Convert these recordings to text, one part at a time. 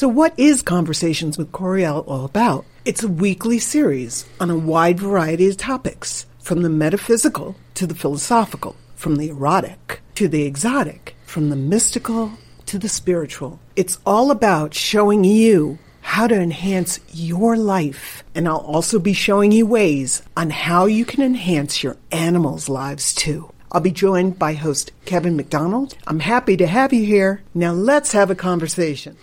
So, what is Conversations with Coriel all about? It's a weekly series on a wide variety of topics, from the metaphysical to the philosophical, from the erotic to the exotic, from the mystical to the spiritual. It's all about showing you how to enhance your life. And I'll also be showing you ways on how you can enhance your animals' lives too. I'll be joined by host Kevin McDonald. I'm happy to have you here. Now let's have a conversation.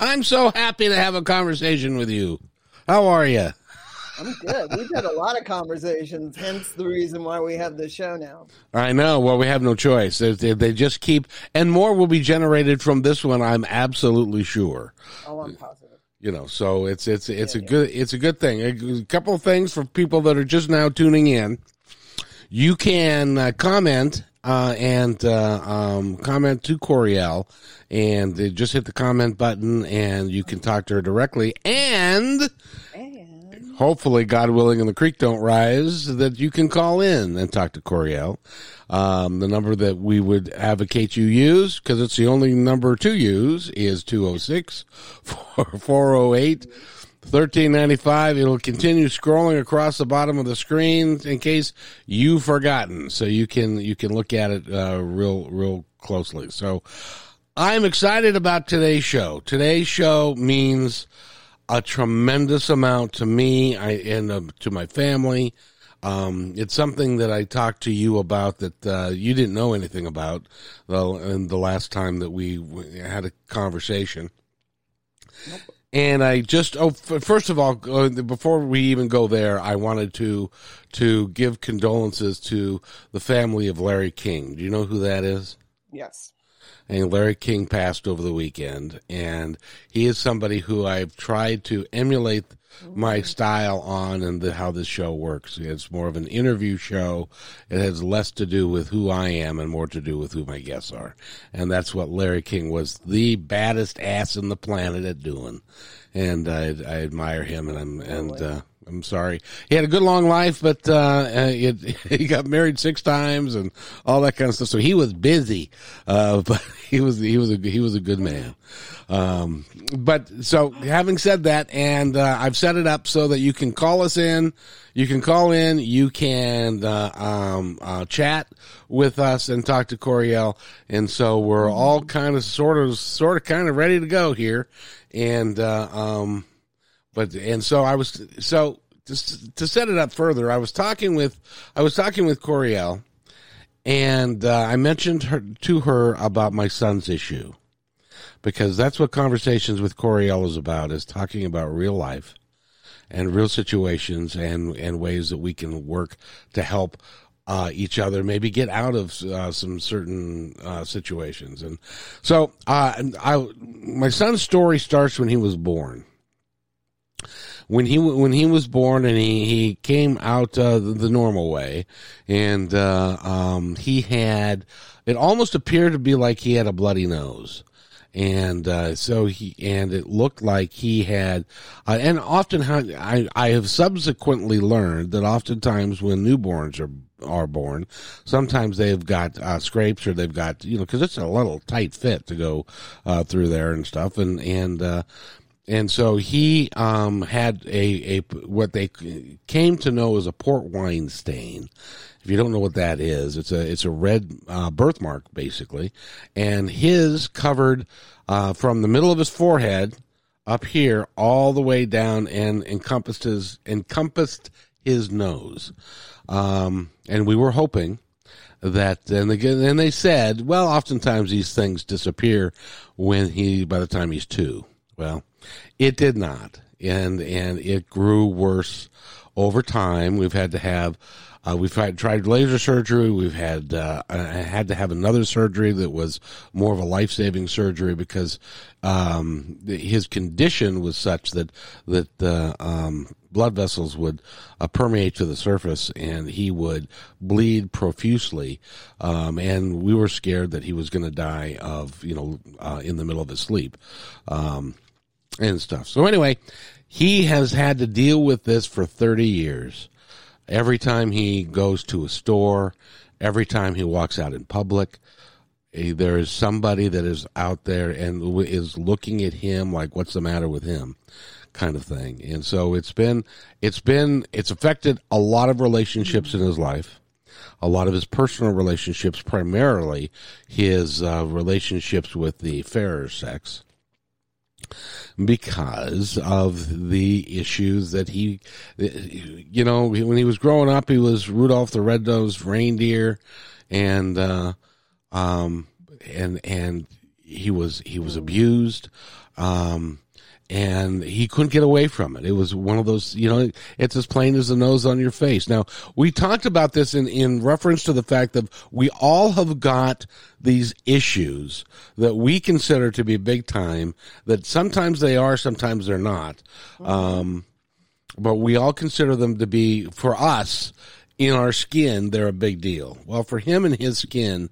I'm so happy to have a conversation with you. How are you? I'm good. We've had a lot of conversations, hence the reason why we have this show now. I know. Well, we have no choice. They, they, they just keep, and more will be generated from this one. I'm absolutely sure. Oh, I'm positive. You know, so it's it's it's yeah, a yeah. good it's a good thing. A couple of things for people that are just now tuning in. You can uh, comment uh, and uh, um, comment to Coriel, and just hit the comment button, and you can talk to her directly. And, and, hopefully, God willing, and the creek don't rise, that you can call in and talk to Coriel. Um, the number that we would advocate you use, because it's the only number to use, is 206 408 1395 it'll continue scrolling across the bottom of the screen in case you've forgotten. So you can you can look at it uh, real real closely. So i'm excited about today's show. Today's show means a tremendous amount to me I, and uh, to my family. Um, it's something that I talked to you about that uh, you didn't know anything about the, the last time that we had a conversation. Nope. And I just oh first of all uh, before we even go there I wanted to to give condolences to the family of Larry King. Do you know who that is? Yes. And Larry King passed over the weekend and he is somebody who I've tried to emulate my style on and the, how this show works. It's more of an interview show. It has less to do with who I am and more to do with who my guests are. And that's what Larry King was the baddest ass in the planet at doing. And I, I admire him and I'm, and, uh, I'm sorry. He had a good long life, but uh, he, he, got married six times and all that kind of stuff. So he was busy, uh, but he was he was a he was a good man. Um, but so having said that, and uh, I've set it up so that you can call us in. You can call in. You can uh, um, uh, chat with us and talk to Coriel. And so we're all kind of sort of sort of kind of ready to go here. And uh, um, but and so I was so to, to set it up further. I was talking with I was talking with Coriel, and uh, I mentioned her to her about my son's issue because that's what conversations with Coriel is about is talking about real life and real situations and and ways that we can work to help uh, each other, maybe get out of uh, some certain uh, situations. And so, uh, I, my son's story starts when he was born when he when he was born and he he came out uh, the, the, normal way, and uh, um, he had it almost appeared to be like he had a bloody nose. And uh, so he and it looked like he had uh, and often how, I I have subsequently learned that oftentimes when newborns are are born sometimes they've got uh, scrapes or they've got you know because it's a little tight fit to go uh, through there and stuff. And and uh, and so he um, had a, a what they came to know as a port wine stain. If you don't know what that is, it's a it's a red uh, birthmark basically, and his covered uh, from the middle of his forehead up here all the way down and encompassed his encompassed his nose. Um, and we were hoping that and again and they said, well, oftentimes these things disappear when he by the time he's two. Well, it did not, and and it grew worse over time. We've had to have. Uh, we've had, tried laser surgery. We've had uh, had to have another surgery that was more of a life saving surgery because um, his condition was such that that the um, blood vessels would uh, permeate to the surface and he would bleed profusely. Um, and we were scared that he was going to die of you know uh, in the middle of his sleep. And stuff. So anyway, he has had to deal with this for 30 years. Every time he goes to a store, every time he walks out in public, there is somebody that is out there and is looking at him like, "What's the matter with him?" kind of thing. And so it's been, it's been, it's affected a lot of relationships in his life, a lot of his personal relationships, primarily his uh, relationships with the fairer sex because of the issues that he, you know, when he was growing up, he was Rudolph the Red-Nosed Reindeer, and uh, um, and and he was he was abused. Um, and he couldn't get away from it. It was one of those, you know, it's as plain as the nose on your face. Now, we talked about this in, in reference to the fact that we all have got these issues that we consider to be big time, that sometimes they are, sometimes they're not. Um, but we all consider them to be, for us, in our skin, they're a big deal. Well, for him and his skin,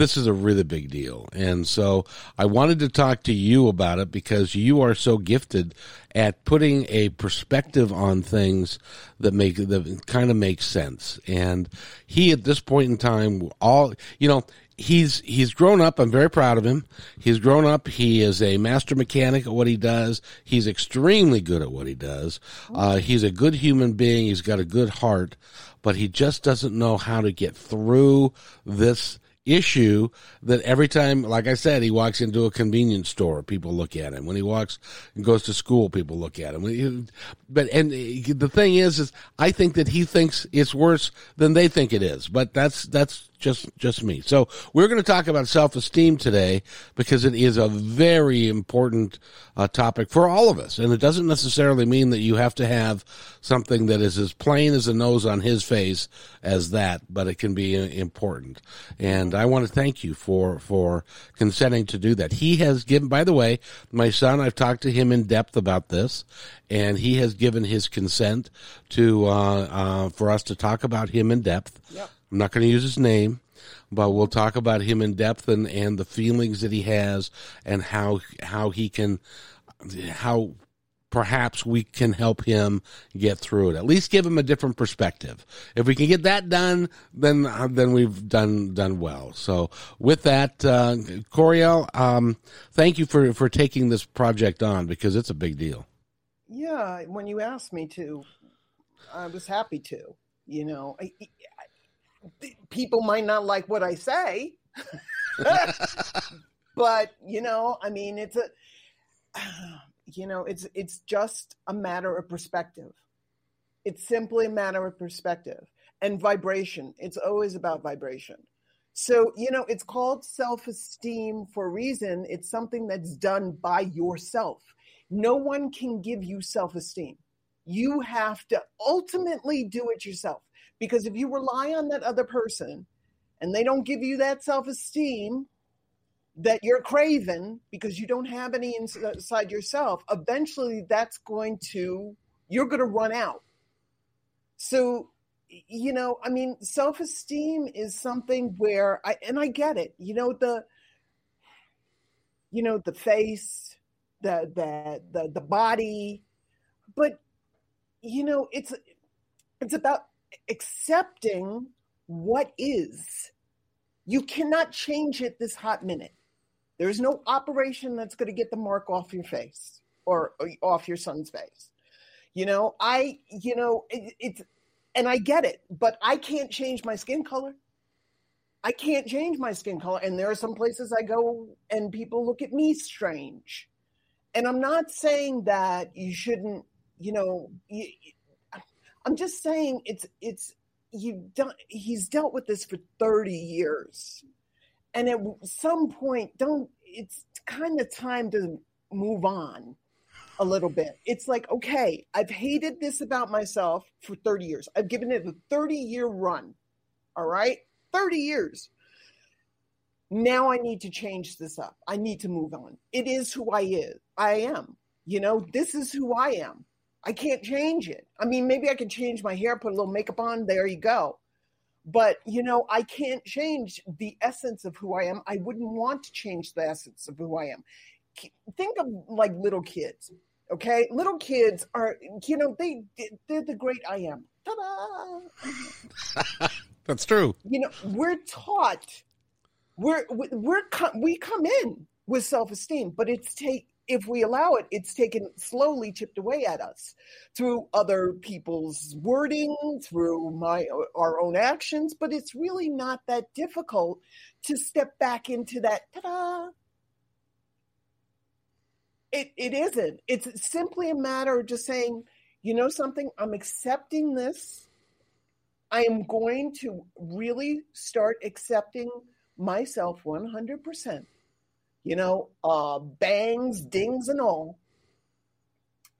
this is a really big deal. And so I wanted to talk to you about it because you are so gifted at putting a perspective on things that make that kind of make sense. And he at this point in time all you know he's he's grown up. I'm very proud of him. He's grown up. He is a master mechanic at what he does. He's extremely good at what he does. Uh, he's a good human being. He's got a good heart, but he just doesn't know how to get through this issue that every time, like I said, he walks into a convenience store, people look at him. When he walks and goes to school, people look at him. But and the thing is, is I think that he thinks it's worse than they think it is. But that's that's just just me. So we're going to talk about self esteem today because it is a very important uh, topic for all of us, and it doesn't necessarily mean that you have to have something that is as plain as a nose on his face as that, but it can be uh, important. And I want to thank you for for consenting to do that. He has given. By the way, my son, I've talked to him in depth about this, and he has given his consent to uh, uh, for us to talk about him in depth. Yep. I'm not going to use his name, but we'll talk about him in depth and, and the feelings that he has and how how he can how perhaps we can help him get through it. At least give him a different perspective. If we can get that done, then uh, then we've done done well. So with that, uh, Coriel, um, thank you for for taking this project on because it's a big deal. Yeah, when you asked me to, I was happy to. You know, people might not like what I say, but you know, I mean, it's a, you know, it's it's just a matter of perspective. It's simply a matter of perspective and vibration. It's always about vibration. So, you know, it's called self esteem for a reason. It's something that's done by yourself. No one can give you self esteem. You have to ultimately do it yourself. Because if you rely on that other person and they don't give you that self esteem that you're craving because you don't have any uh, inside yourself, eventually that's going to, you're going to run out. So, you know, I mean, self esteem is something where I, and I get it, you know, the, you know, the face, the, the, the, the body, but, you know, it's, it's about accepting what is. You cannot change it this hot minute. There's no operation that's going to get the mark off your face or, or off your son's face. You know, I, you know, it, it's, and I get it, but I can't change my skin color. I can't change my skin color. And there are some places I go and people look at me strange. And I'm not saying that you shouldn't, you know, you, I'm just saying it's it's you done he's dealt with this for 30 years. And at some point, don't it's kind of time to move on a little bit. It's like, okay, I've hated this about myself for 30 years. I've given it a 30 year run. All right? 30 years. Now I need to change this up. I need to move on. It is who I is. I am. You know, this is who I am. I can't change it. I mean, maybe I can change my hair, put a little makeup on, there you go. But, you know, I can't change the essence of who I am. I wouldn't want to change the essence of who I am. Think of like little kids, okay? Little kids are, you know, they, they're the great I am. Ta-da! That's true. You know, we're taught we're we're we come in with self-esteem, but it's take if we allow it, it's taken slowly chipped away at us through other people's wording, through my our own actions. But it's really not that difficult to step back into that. Ta-da! It it isn't. It's simply a matter of just saying, you know something, I'm accepting this. I am going to really start accepting myself 100% you know, uh, bangs, dings, and all.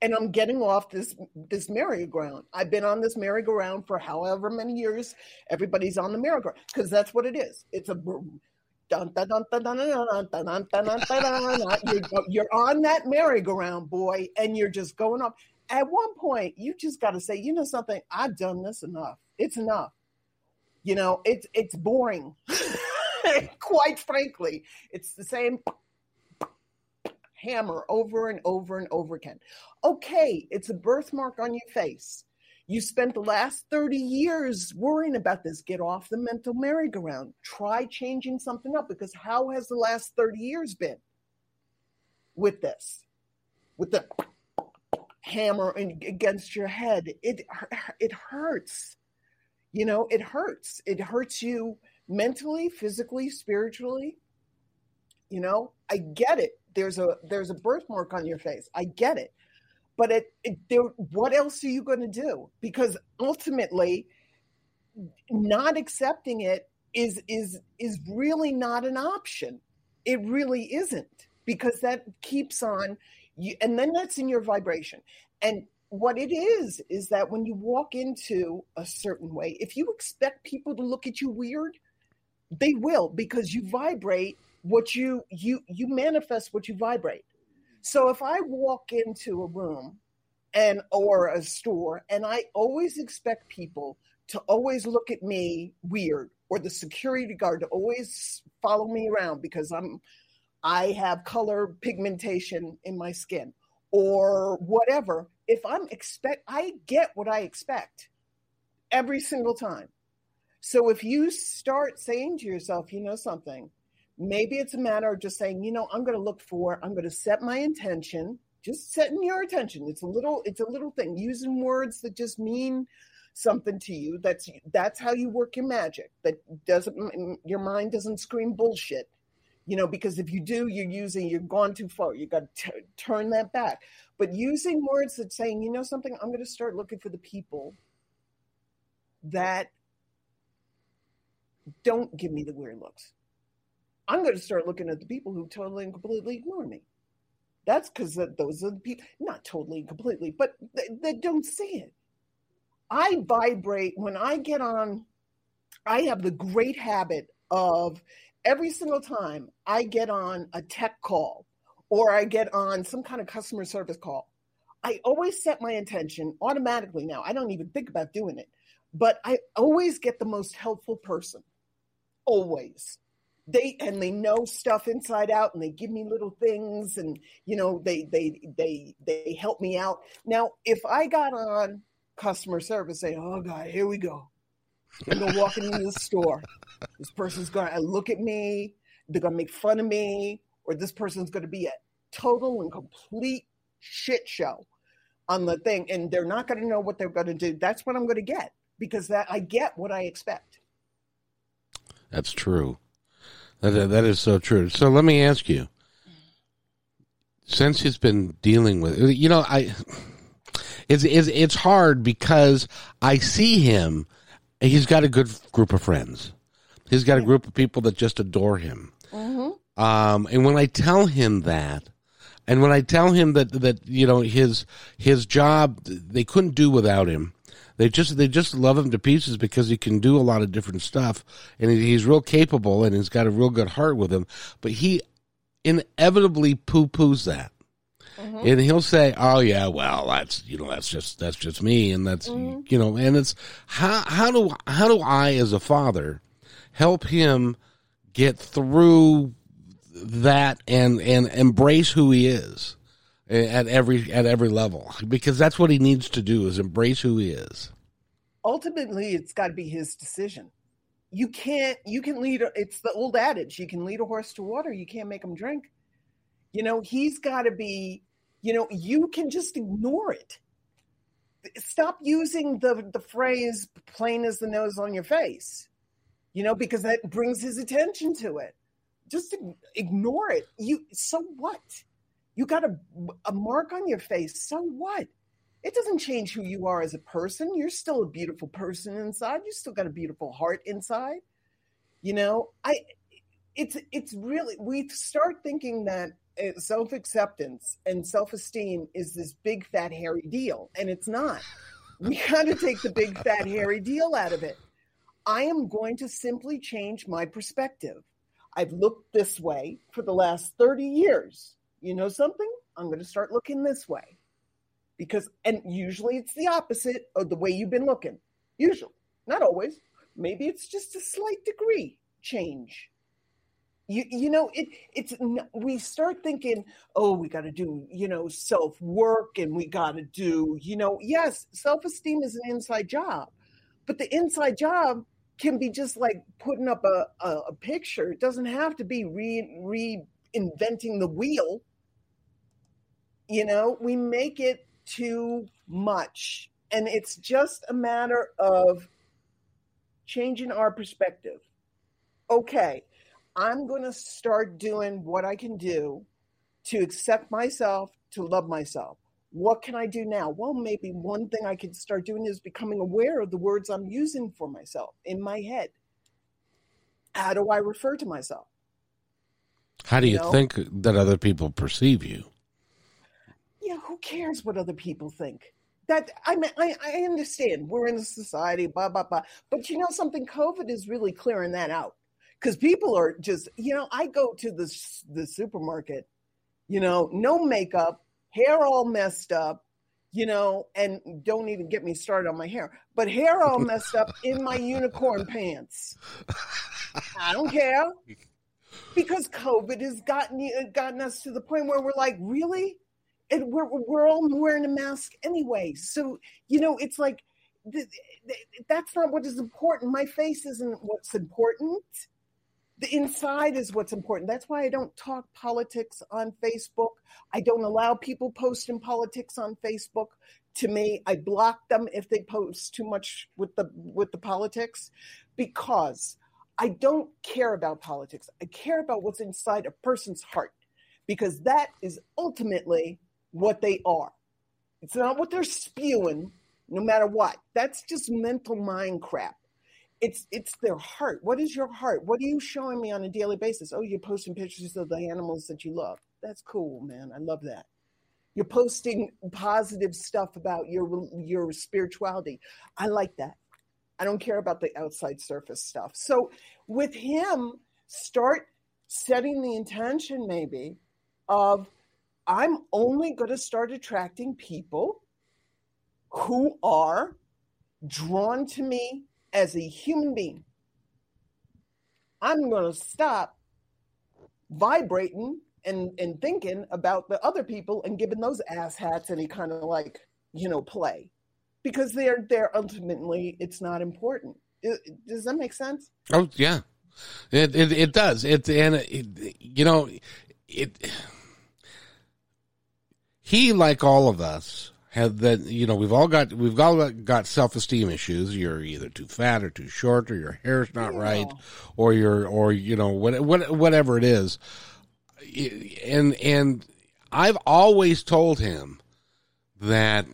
And I'm getting off this this merry-go-round. I've been on this merry-go-round for however many years. Everybody's on the merry-go-round because that's what it is. It's a dun, dun, dun, dun, dun, dun, dun, dun, dun, dun, you're on that merry-go-round, boy, and you're just going up. At one point, you just got to say, you know something, I've done this enough. It's enough. You know, it's it's boring. Quite frankly, it's the same hammer over and over and over again. Okay, it's a birthmark on your face. You spent the last 30 years worrying about this. Get off the mental merry-go-round. Try changing something up because how has the last 30 years been with this? With the hammer against your head. It it hurts. You know, it hurts. It hurts you mentally, physically, spiritually. You know, I get it. There's a there's a birthmark on your face. I get it. But it, it there what else are you going to do? Because ultimately not accepting it is is is really not an option. It really isn't because that keeps on you and then that's in your vibration. And what it is is that when you walk into a certain way, if you expect people to look at you weird, they will because you vibrate what you you you manifest what you vibrate. So if I walk into a room and or a store and I always expect people to always look at me weird or the security guard to always follow me around because I'm I have color pigmentation in my skin or whatever if I'm expect I get what I expect every single time so if you start saying to yourself, you know something, maybe it's a matter of just saying, you know, I'm going to look for, I'm going to set my intention, just setting your attention. It's a little, it's a little thing, using words that just mean something to you. That's that's how you work your magic. That doesn't your mind doesn't scream bullshit. You know, because if you do, you're using, you're gone too far. You got to turn that back. But using words that saying, you know something, I'm going to start looking for the people that don't give me the weird looks. I'm going to start looking at the people who totally and completely ignore me. That's because those are the people, not totally and completely, but they, they don't see it. I vibrate when I get on, I have the great habit of every single time I get on a tech call or I get on some kind of customer service call, I always set my intention automatically now. I don't even think about doing it, but I always get the most helpful person always. They and they know stuff inside out and they give me little things and you know they they they they help me out. Now if i got on customer service say oh god here we go. I'm gonna walk into the store. This person's gonna look at me. They're gonna make fun of me. Or this person's gonna be a total and complete shit show on the thing. And they're not gonna know what they're gonna do. That's what i'm gonna get because that i get what i expect that's true. That, that is so true. So let me ask you, since he's been dealing with, you know, I, it's, it's, it's hard because I see him. He's got a good group of friends. He's got a group of people that just adore him. Mm-hmm. Um, and when I tell him that, and when I tell him that that you know his his job they couldn't do without him, they just they just love him to pieces because he can do a lot of different stuff, and he's real capable and he's got a real good heart with him. But he inevitably poo poos that. Mm-hmm. And he'll say, "Oh yeah, well that's you know that's just that's just me, and that's mm-hmm. you know, and it's how how do how do I as a father help him get through that and and embrace who he is Eh, at every at every level because that's what he needs to do is embrace who he is ultimately it's got to be his decision You can't, you can lead, it's the old adage you can lead a horse to water, you can't make him drink. You know, he's got to be, you know, you can just ignore it. Stop using the, the phrase plain as the nose on your face, you know, because that brings his attention to it. Just ignore it. You, so what? You got a, a mark on your face. So what? It doesn't change who you are as a person. You're still a beautiful person inside. You still got a beautiful heart inside. You know, I it's it's really we start thinking that uh, self-acceptance and self-esteem is this big fat hairy deal and it's not. We got to take the big fat hairy deal out of it. I am going to simply change my perspective. I've looked this way for the last 30 years. You know something? I'm going to start looking this way. Because and usually it's the opposite of the way you've been looking. Usually not always. Maybe it's just a slight degree change. You you know it it's we start thinking oh we got to do you know self work and we got to do you know yes self esteem is an inside job. But the inside job can be just like putting up a, a, a picture. It doesn't have to be re reinventing the wheel you know we make it too much. And it's just a matter of changing our perspective. Okay, I'm going to start doing what I can do to accept myself, to love myself. What can I do now? Well, maybe one thing I can start doing is becoming aware of the words I'm using for myself in my head. How do I refer to myself? How do you, you know? think that other people perceive you? Yeah, who cares what other people think? That I mean, I, I understand we're in a society, blah blah blah. But you know something, COVID is really clearing that out because people are just, you know, I go to the the supermarket, you know, no makeup, hair all messed up, you know, and don't even get me started on my hair, but hair all messed up in my unicorn pants. I don't care because COVID has gotten gotten us to the point where we're like, really? And we're we're all wearing a mask anyway. So you know, it's like th- th- that's not what is important. My face isn't what's important. The inside is what's important. That's why I don't talk politics on Facebook. I don't allow people posting politics on Facebook. To me, I block them if they post too much with the with the politics because I don't care about politics. I care about what's inside a person's heart because that is ultimately what they are. It's not what they're spewing, no matter what. That's just mental mind crap. It's it's their heart. What is your heart? What are you showing me on a daily basis? Oh, you're posting pictures of the animals that you love. That's cool, man. I love that. You're posting positive stuff about your your spirituality. I like that. I don't care about the outside surface stuff. So with him, start setting the intention maybe of I'm only going to start attracting people who are drawn to me as a human being. I'm going to stop vibrating and, and thinking about the other people and giving those asshats any kind of like, you know, play because they're, they're ultimately, it's not important. Does that make sense? Oh, yeah. It, it, it does. It, and it, you know, it, he, like all of us, had that you know we've all got we've all got self esteem issues. You're either too fat or too short, or your hair's not yeah. right, or you're or you know what, what whatever it is. And and I've always told him that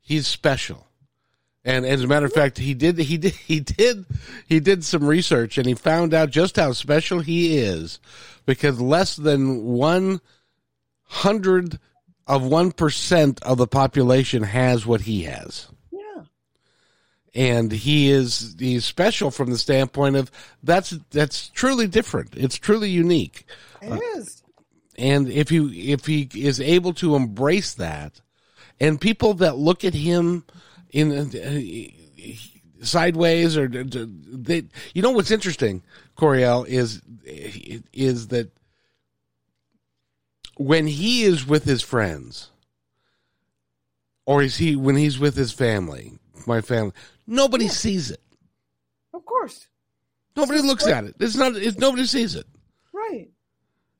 he's special. And as a matter of fact, he did he did he did he did some research and he found out just how special he is because less than one hundred of 1% of the population has what he has. Yeah. And he is he's special from the standpoint of that's that's truly different. It's truly unique. It uh. And if you if he is able to embrace that and people that look at him in uh, sideways or they you know what's interesting Coriel is is that when he is with his friends, or is he when he's with his family, my family, nobody yeah. sees it. Of course. Nobody looks at it. It's not. It's, nobody sees it. Right.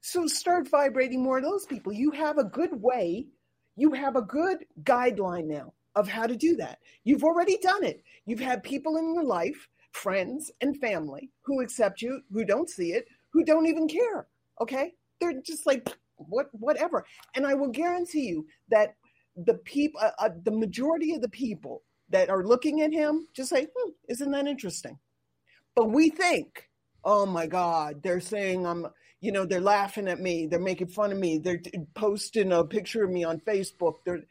So start vibrating more of those people. You have a good way. You have a good guideline now of how to do that. You've already done it. You've had people in your life, friends and family, who accept you, who don't see it, who don't even care. Okay, they're just like what, whatever. And I will guarantee you that the people, uh, uh, the majority of the people that are looking at him, just say, hmm, "Isn't that interesting?" But we think, "Oh my God, they're saying I'm." You know, they're laughing at me. They're making fun of me. They're posting a picture of me on Facebook. They're,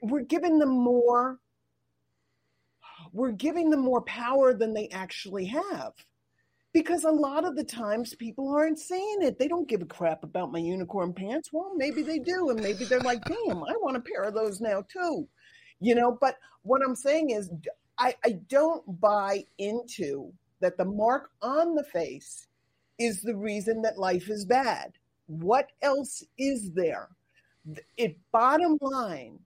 we're giving them more we're giving them more power than they actually have because a lot of the times people aren't saying it. They don't give a crap about my unicorn pants. Well maybe they do and maybe they're like damn i want a pair of those now too. You know but what i'm saying is i, I don't buy into that the mark on the face is the reason that life is bad. What else is there? It bottom line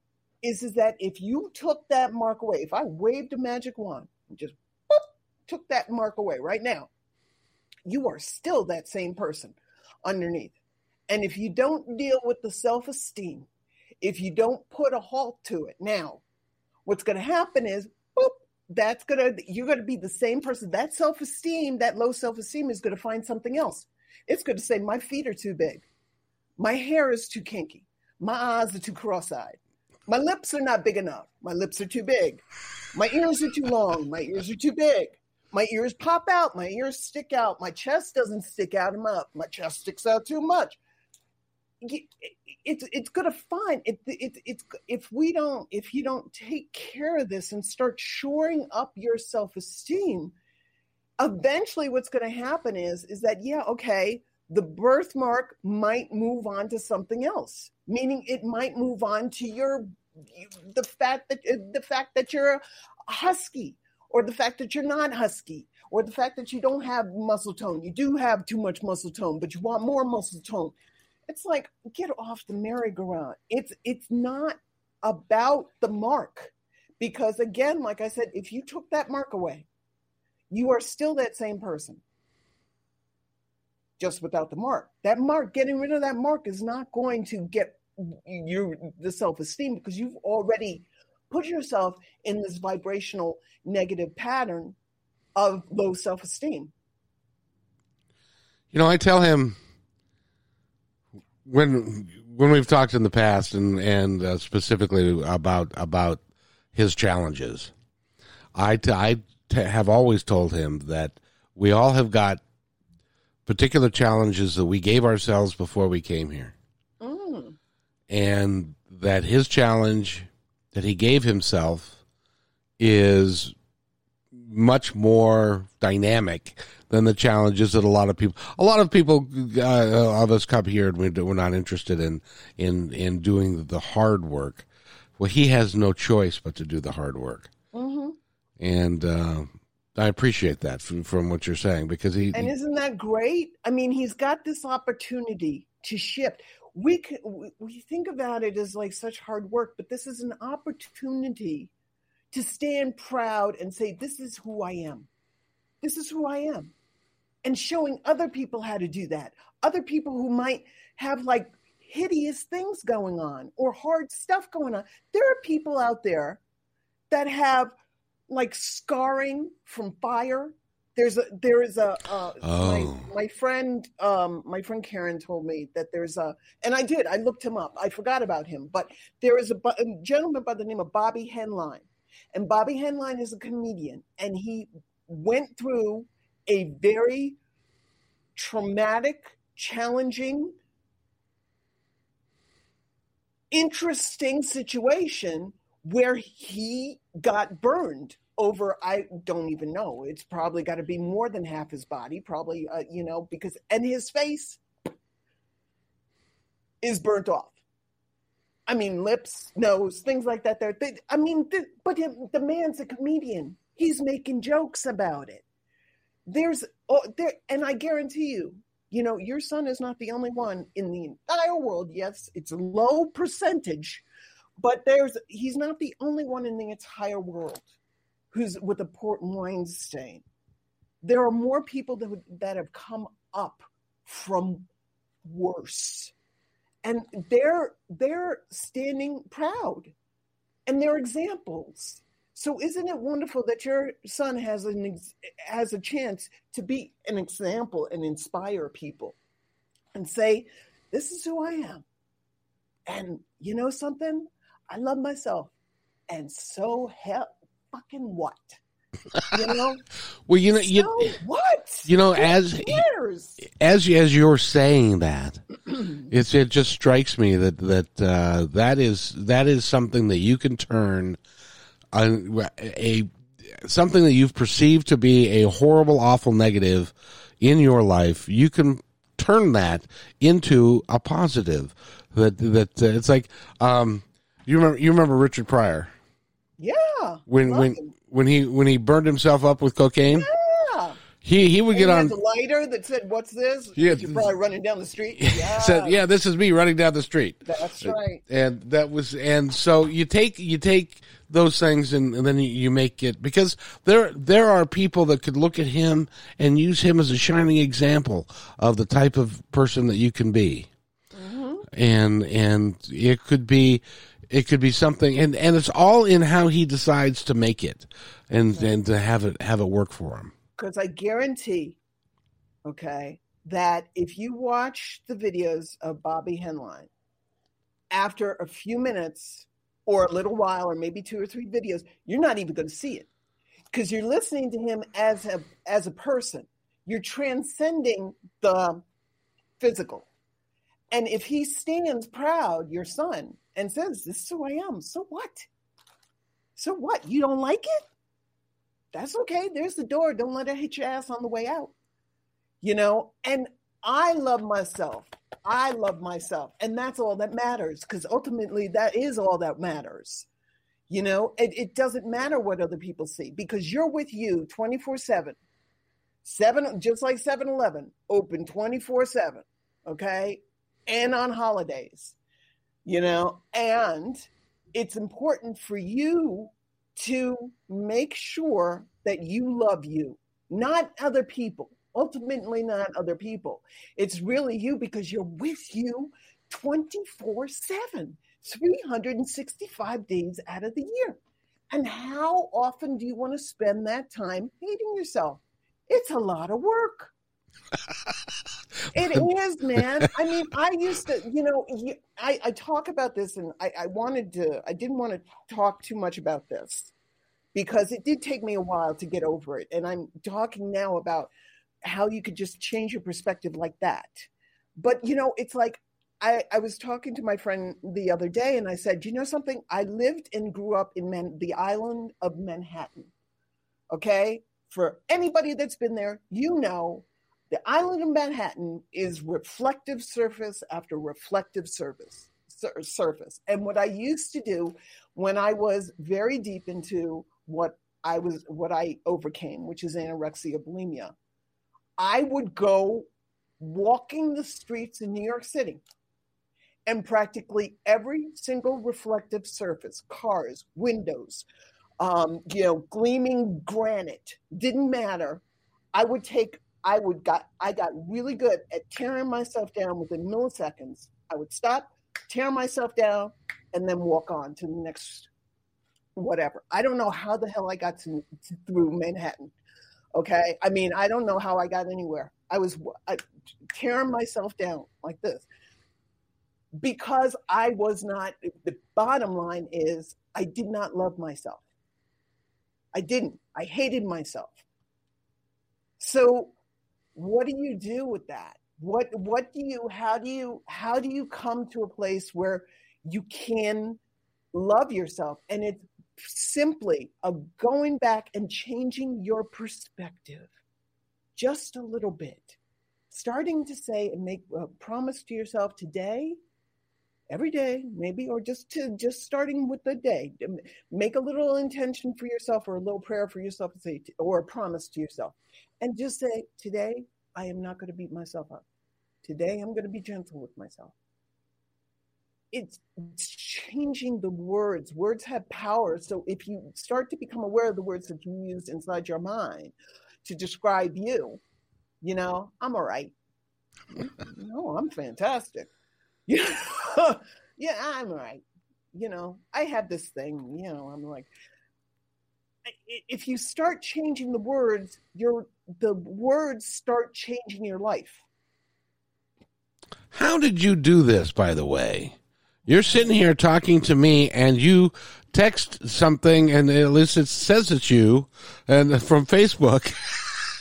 is, is that if you took that mark away, if I waved a magic wand and just took that mark away right now, you are still that same person underneath. And if you don't deal with the self esteem, if you don't put a halt to it now, what's going to happen is, boop, that's going to, you're going to be the same person. That self esteem, that low self esteem is going to find something else. It's going to say, my feet are too big. My hair is too kinky. My eyes are too cross eyed. My lips are not big enough. My lips are too big. My ears are too long. My ears are too big. My ears pop out. My ears stick out. My chest doesn't stick out enough. My chest sticks out too much. It's it's gonna find it, it it's if we don't if you don't take care of this and start shoring up your self esteem, eventually what's to happen is is that yeah okay the birthmark might move on to something else meaning it might move on to your the fact that the fact that you're a husky or the fact that you're not husky or the fact that you don't have muscle tone. You do have too much muscle tone but you want more muscle tone. It's like get off the merry-go-round. It's it's not about the mark because again like i said if you took that mark away you are still that same person. Just without the mark. That mark, getting rid of that mark is not going to get you the self-esteem because you've already put yourself in this vibrational negative pattern of low self-esteem. You know, I tell him when when we've talked in the past and and uh, specifically about about his challenges, I t- I t- have always told him that we all have got particular challenges that we gave ourselves before we came here. Mm. And that his challenge that he gave himself is much more dynamic than the challenges that a lot of people a lot of people uh, of us come here and we're not interested in in in doing the hard work well he has no choice but to do the hard work mm-hmm. and uh, I appreciate that from, from what you're saying because he and isn't that great? I mean, he's got this opportunity to shift. We we think about it as like such hard work, but this is an opportunity to stand proud and say, "This is who I am. This is who I am," and showing other people how to do that. Other people who might have like hideous things going on or hard stuff going on. There are people out there that have like scarring from fire. There's a there is a uh, oh. my, my friend um my friend Karen told me that there's a and I did I looked him up I forgot about him but there is a, a gentleman by the name of Bobby Henline and Bobby Henline is a comedian and he went through a very traumatic challenging interesting situation where he got burned over i don't even know it's probably got to be more than half his body probably uh, you know because and his face is burnt off. I mean lips nose things like that there i mean but the man's a comedian. He's making jokes about it. There's oh, there and i guarantee you you know your son is not the only one in the entire world yes it's a low percentage but there's he's not the only one in the entire world who's with a port wine stain. there are more people that, that have come up from worse. And they're they're standing proud. And they're examples. So isn't it wonderful that your son has an has a chance to be an example and inspire people and say this is who i am. And you know something? I love myself. And so hell fucking what? You know? Well you know you so what? you know Who as cares? as as you're saying that it's it just strikes me that that uh, that is that is something that you can turn a, a something that you've perceived to be a horrible awful negative in your life you can turn that into a positive. That that uh, it's like um you remember you remember Richard Pryor yeah when when him. when he when he burned himself up with cocaine yeah he he would And get he on the lighter that said, "What's this?" Yeah. You're probably running down the street. Yeah, said yeah this is me running down the street that's uh, right. and that was and so you take you take those things and, and then you, you make it because there there are people that could look at him and use him as a shining example of the type of person that you can be mm-hmm. and and it could be it could be something and and it's all in how he decides to make it and and to have it have it work for him Because I guarantee, okay, that if you watch the videos of Bobby Henline, after a few minutes or a little while, or maybe two or three videos, you're not even going to see it because you're listening to him as a as a person. You're transcending the physical. And if he stands proud, your son, and says, This is who I am, so what? So what? You don't like it? That's okay. There's the door. Don't let it hit your ass on the way out. You know, and I love myself. I love myself. And that's all that matters because ultimately that is all that matters. You know, it, it doesn't matter what other people see because you're with you 24 7. Seven, just like 7 Eleven, open 24 7. Okay. And on holidays, you know, and it's important for you to make sure that you love you, not other people. Ultimately, not other people. It's really you because you're with you 24 7, 365 days out of the year. And how often do you want to spend that time hating yourself? It's a lot of work. It is, man. I mean, I used to, you know, I, I talk about this and I, I wanted to, I didn't want to talk too much about this because it did take me a while to get over it. And I'm talking now about how you could just change your perspective like that. But, you know, it's like I, I was talking to my friend the other day and I said, you know something? I lived and grew up in Man- the island of Manhattan. Okay. For anybody that's been there, you know the island of Manhattan is reflective surface after reflective surface sur- surface. And what I used to do when I was very deep into what I was what I overcame, which is anorexia bulimia, I would go walking the streets in New York City and practically every single reflective surface, cars, windows, um, you know, gleaming granite, didn't matter. I would take I would got I got really good at tearing myself down within milliseconds. I would stop, tear myself down, and then walk on to the next whatever. I don't know how the hell I got to, to through Manhattan. Okay, I mean I don't know how I got anywhere. I was I, tearing myself down like this because I was not. The bottom line is I did not love myself. I didn't. I hated myself. So what do you do with that? What what do you how do you how do you come to a place where you can love yourself? And it's simply a going back and changing your perspective just a little bit. Starting to say and make a promise to yourself today every day maybe or just to just starting with the day. Make a little intention for yourself or a little prayer for yourself to say or a promise to yourself and just say today I am not going to beat myself up. Today, I'm going to be gentle with myself. It's, it's changing the words. Words have power. So if you start to become aware of the words that you use inside your mind, to describe you. You know, I'm all right. no, I'm fantastic. Yeah, yeah, I'm all right. You know, I have this thing. You know, I'm like, if you start changing the words, your the words start changing your life. How did you do this, by the way? You're sitting here talking to me, and you text something, and at least it says it's you, and from Facebook.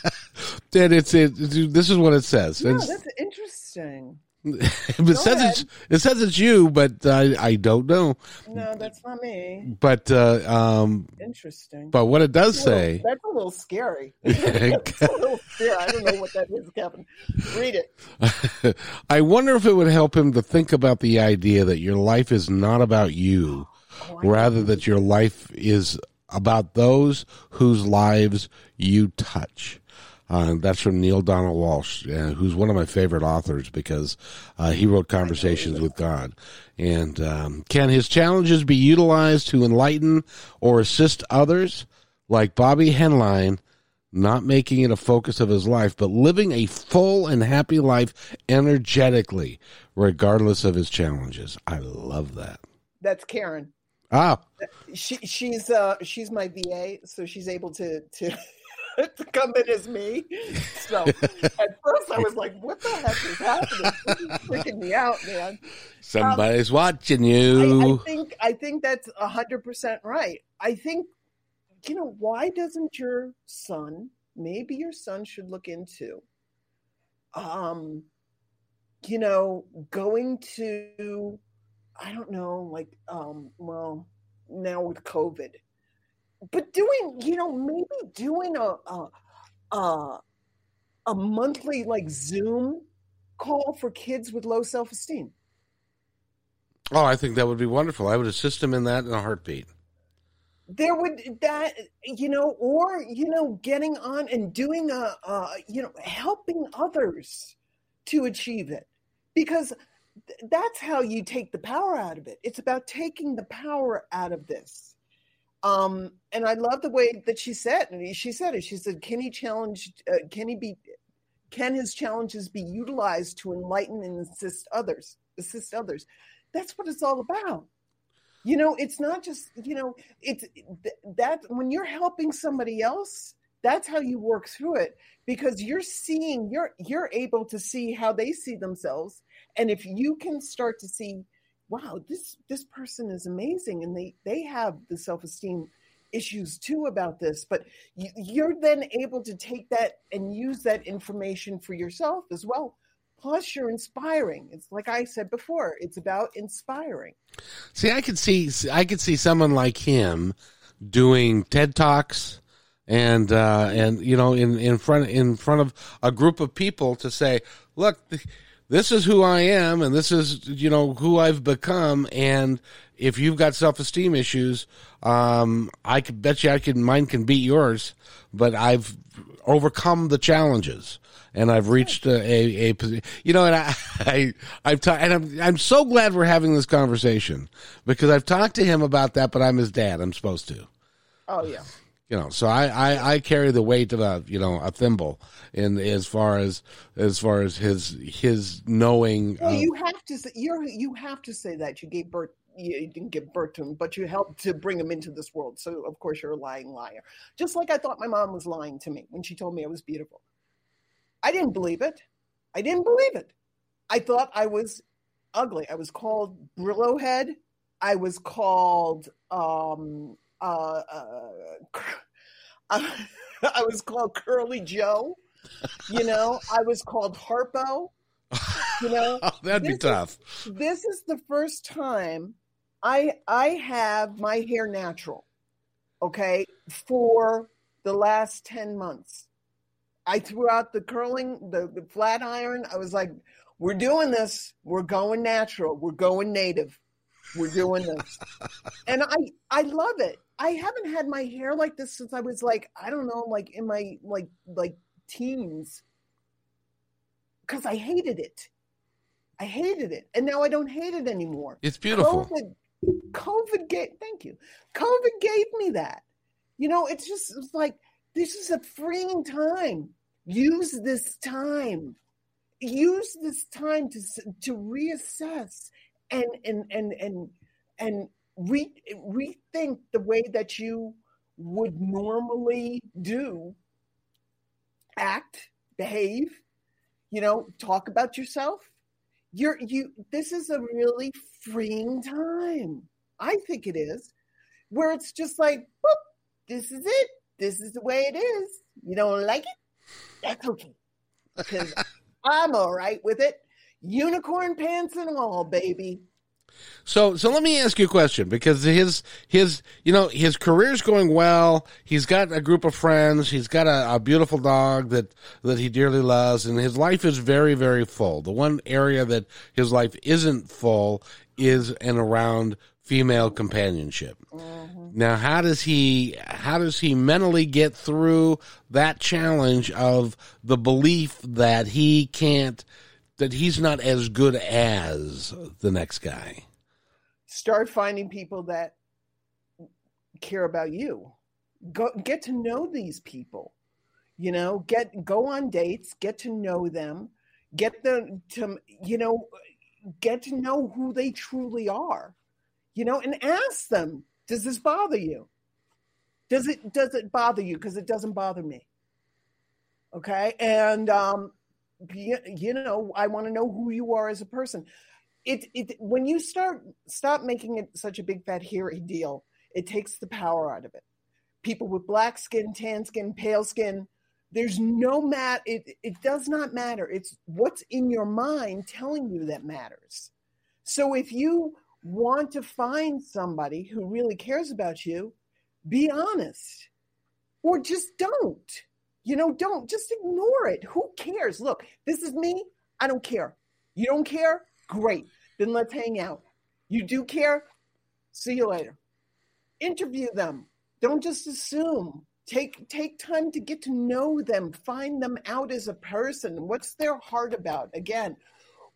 and it's it. This is what it says. Yeah, that's interesting. It says it's it says it's you, but I I don't know. No, that's not me. But uh, um, interesting. But what it does that's little, say that's a little scary. that's a little scary. I don't know what that is, Kevin. Read it. I wonder if it would help him to think about the idea that your life is not about you, oh, rather that your life is about those whose lives you touch. Uh, that's from Neale Donald Walsch, uh, who's one of my favorite authors because uh, he wrote Conversations with God. And um, can his challenges be utilized to enlighten or assist others, like Bobby Henline, not making it a focus of his life, but living a full and happy life energetically, regardless of his challenges? I love that. That's Karen. Ah, she she's uh she's my VA, so she's able to to to come in as me. So at first I was like, what the heck is happening? This is freaking me out, man. Somebody's um, watching you. I, I, think I think that's hundred percent right. I think you know, why doesn't your son, maybe your son should look into um, you know, going to I don't know, like um, well, now with COVID but doing you know maybe doing a a a, a monthly like zoom call for kids with low self-esteem. Oh i think that would be wonderful. I would assist them in that in a heartbeat. There would that you know or you know getting on and doing a, a you know helping others to achieve it. Because that's how you take the power out of it. It's about taking the power out of this um, and I love the way that she said, and she said it. She said, "Can he challenge? Uh, can he be? Can his challenges be utilized to enlighten and assist others? Assist others? That's what it's all about. You know, it's not just you know, it's that when you're helping somebody else, that's how you work through it because you're seeing, you're you're able to see how they see themselves, and if you can start to see wow this this person is amazing and they they have the self-esteem issues too about this but you, you're then able to take that and use that information for yourself as well. Plus you're inspiring. It's like i said before it's about inspiring. See i could see i could see someone like him doing ted talks and uh and you know in in front in front of a group of people to say look this is who I am and this is, you know, who I've become. And if you've got self esteem issues, um, I could bet you I can, mine can beat yours, but I've overcome the challenges and I've reached a, a, a you know, and I, I, I've talked, and I'm, I'm so glad we're having this conversation because I've talked to him about that, but I'm his dad. I'm supposed to. Oh yeah you know so I, I i carry the weight of a you know a thimble in as far as as far as his his knowing well, you have to say you're you have to say that you gave birth you didn't give birth to him but you helped to bring him into this world. So of course you're a lying liar. Just like i thought my mom was lying to me when she told me i was beautiful. I didn't believe it. I didn't believe it. I thought i was ugly. I was called brillo head. I was called um uh, uh, I was called Curly Joe. You know, I was called Harpo. You know, oh, that'd be tough. Is, this is the first time I I have my hair natural. Okay, for the last ten months, I threw out the curling, the, the flat iron. I was like, "We're doing this. We're going natural. We're going native. We're doing this," and I I love it. I haven't had my hair like this since I was like, I don't know, like in my like like teens. Cause I hated it. I hated it. And now I don't hate it anymore. It's beautiful. COVID, COVID gave thank you. COVID gave me that. You know, it's just it's like This is a freeing time. Use this time. Use this time to to reassess and and and and and re, rethink the way that you would normally do, act, behave, you know, talk about yourself. You're you this is a really freeing time. I think it is. Where it's just like, Boop, this is it. This is the way it is. You don't like it? That's okay. Because I'm all right with it. Unicorn pants and all, baby. So, so let me ask you a question because his his you know his career's going well. He's got a group of friends. He's got a, a beautiful dog that that he dearly loves, and his life is very very full. The one area that his life isn't full is and around female companionship. Mm-hmm. Now, how does he how does he mentally get through that challenge of the belief that he can't that he's not as good as the next guy? Start finding people that care about you. Go get to know these people. You know, get go on dates, get to know them, get them to you know, get to know who they truly are. You know, and ask them, does this bother you? Does it does it bother you because it doesn't bother me? Okay? And um you, know, I want to know who you are as a person. It, it when you start stop making it such a big fat hairy deal, it takes the power out of it. People with black skin, tan skin, pale skin, there's no mat it, it does not matter. It's what's in your mind telling you that matters. So if you want to find somebody who really cares about you, be honest. Or just don't. You know, don't just ignore it. Who cares? Look, this is me. I don't care. You don't care? Great. Then let's hang out. You do care? See you later. Interview them. Don't just assume. Take take time to get to know them. Find them out as a person. What's their heart about? Again,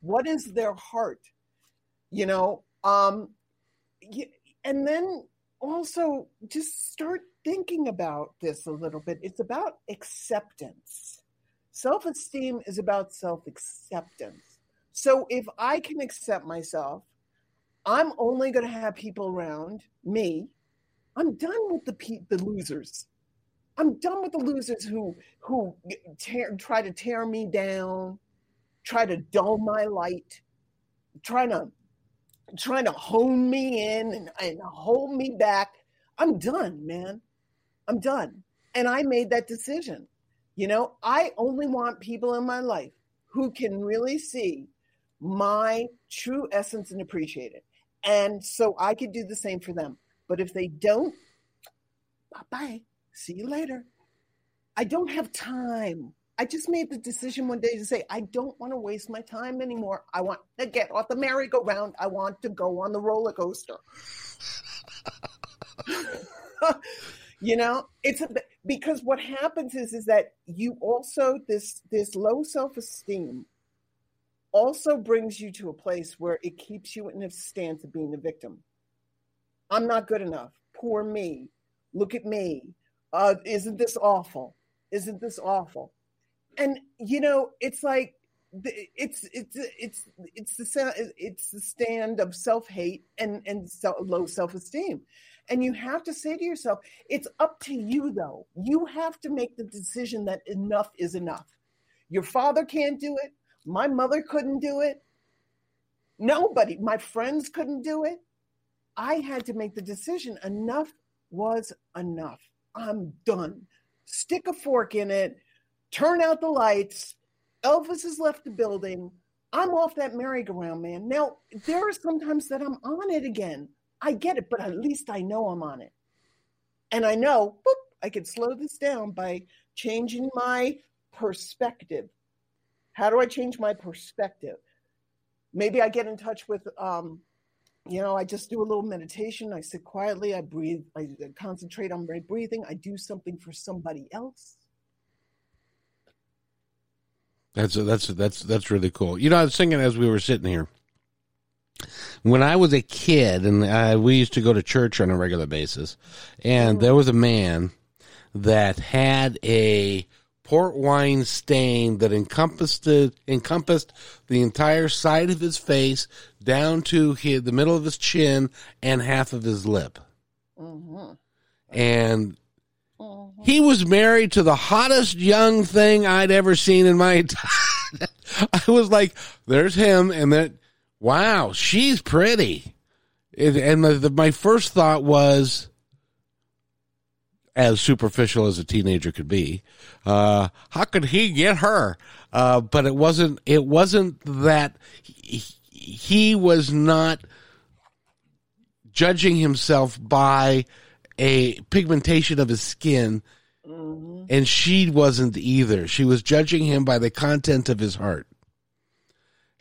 what is their heart? You know, um and then also just start thinking about this a little bit. It's about acceptance. Self esteem is about self acceptance. So if I can accept myself, I'm only going to have people around me. I'm done with the pe- the losers. I'm done with the losers who who tear, try to tear me down, try to dull my light, trying to trying to hone me in and, and hold me back. I'm done, man. I'm done. And I made that decision. You know, I only want people in my life who can really see my true essence and appreciate it. And so I could do the same for them. But if they don't, bye bye. See you later. I don't have time. I just made the decision one day to say, I don't want to waste my time anymore. I want to get off the merry-go-round. I want to go on the roller coaster. you know, it's a, because what happens is is that you also this this low self-esteem also brings you to a place where it keeps you in a stance of being a victim. I'm not good enough. Poor me. Look at me. Uh, isn't this awful? Isn't this awful? and you know it's like it's it's it's it's the it's the stand of self-hate and and so, low self-esteem and you have to say to yourself it's up to you though. You have to make the decision that enough is enough. Your father can't do it. My mother couldn't do it. Nobody my friends couldn't do it. I had to make the decision. Enough was enough. I'm done. Stick a fork in it. Turn out the lights. Elvis has left the building. I'm off that merry-go-round, man. Now, there are sometimes that I'm on it again. I get it, but at least I know I'm on it. And I know, I can slow this down by changing my perspective. How do I change my perspective? Maybe I get in touch with, um, you know, I just do a little meditation. I sit quietly. I breathe. I concentrate on my breathing. I do something for somebody else. That's that's that's that's really cool. You know, I was thinking as we were sitting here. When I was a kid, and I, we used to go to church on a regular basis, and there was a man that had a port wine stain that encompassed the, encompassed the entire side of his face down to his, the middle of his chin and half of his lip. Mm-hmm. And he was married to the hottest young thing I'd ever seen in my entire. I was like, "There's him," and then, wow, she's pretty. And, and the, the, my first thought was, as superficial as a teenager could be, uh, how could he get her? Uh, but it wasn't. It wasn't that he, he was not judging himself by a pigmentation of his skin Mm-hmm. and she wasn't either she was judging him by the content of his heart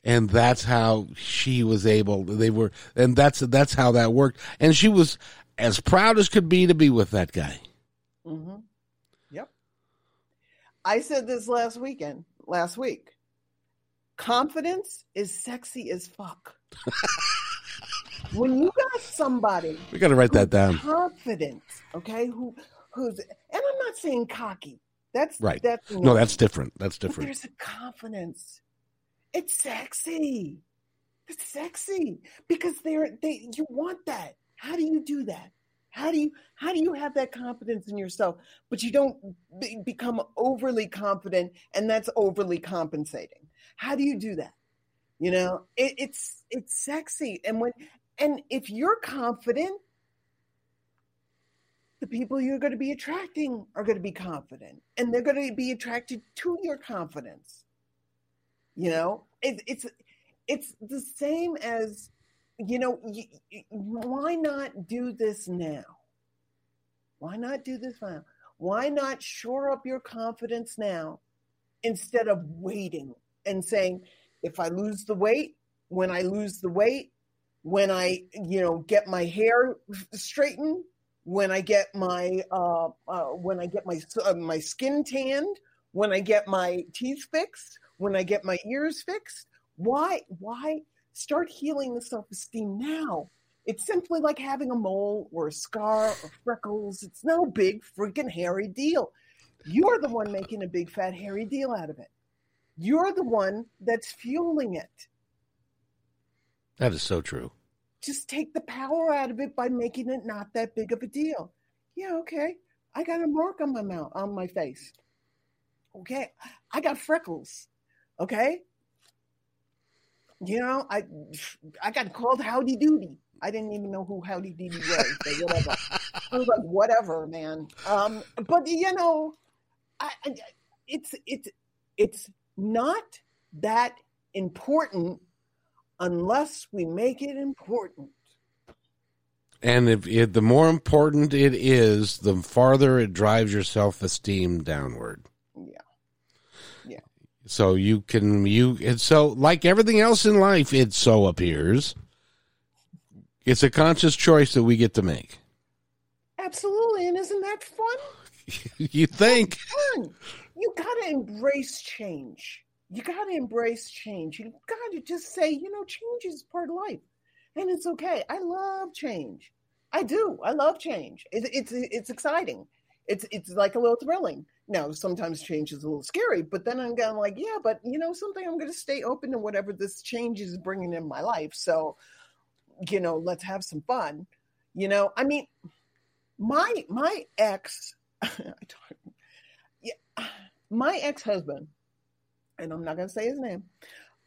and that's how she was able they were and that's that's how that worked and she was as proud as could be to be with that guy Mm-hmm. Yep. I said this last weekend, last week. Confidence is sexy as fuck. when you got somebody we got to write that down confident, okay, who who's and I'm not saying cocky. That's Right. That's no that's different that's But different there's a confidence. It's sexy. It's sexy because they're they you want that. How do you do that? How do you how do you have that confidence in yourself, but you don't be, become overly confident, and that's overly compensating? How do you do that? You know, it, it's it's sexy, and when and if you're confident, the people you're going to be attracting are going to be confident and they're going to be attracted to your confidence you know it, it's it's the same as you know y- y- why not do this now? Why not do this now? Why not shore up your confidence now instead of waiting and saying if i lose the weight when i lose the weight when i you know get my hair straightened when I get my uh, uh, when I get my uh, my skin tanned, when I get my teeth fixed, when I get my ears fixed. Why why start healing the self esteem now? It's simply like having a mole or a scar or freckles. It's no big freaking hairy deal. You're the one making a big fat hairy deal out of it. You're the one that's fueling it. that is so true just take the power out of it by making it not that big of a deal. Yeah, okay. I got a mark on my mouth, on my face. Okay. I got freckles. Okay. You know, I I got called Howdy Doody. I didn't even know who Howdy Doody was, but whatever. I was like, whatever, man. Um, but you know, I, I, it's it's it's not that important unless we make it important. and if it, the more important it is the farther it drives your self-esteem downward Yeah. Yeah. So you can you and so like everything else in life, it so appears. It's a conscious choice that we get to make. Absolutely. And isn't that fun? you think? Fun. You got to embrace change. You got to embrace change. You got to just say, you know, change is part of life. And it's okay. I love change. I do. I love change. It, it's it's exciting. It's it's like a little thrilling. Now, sometimes change is a little scary, but then I'm going like, yeah, but you know, something I'm going to stay open to whatever this change is bringing in my life. So, you know, let's have some fun. You know, I mean, my my ex, my ex husband, and I'm not going to say his name.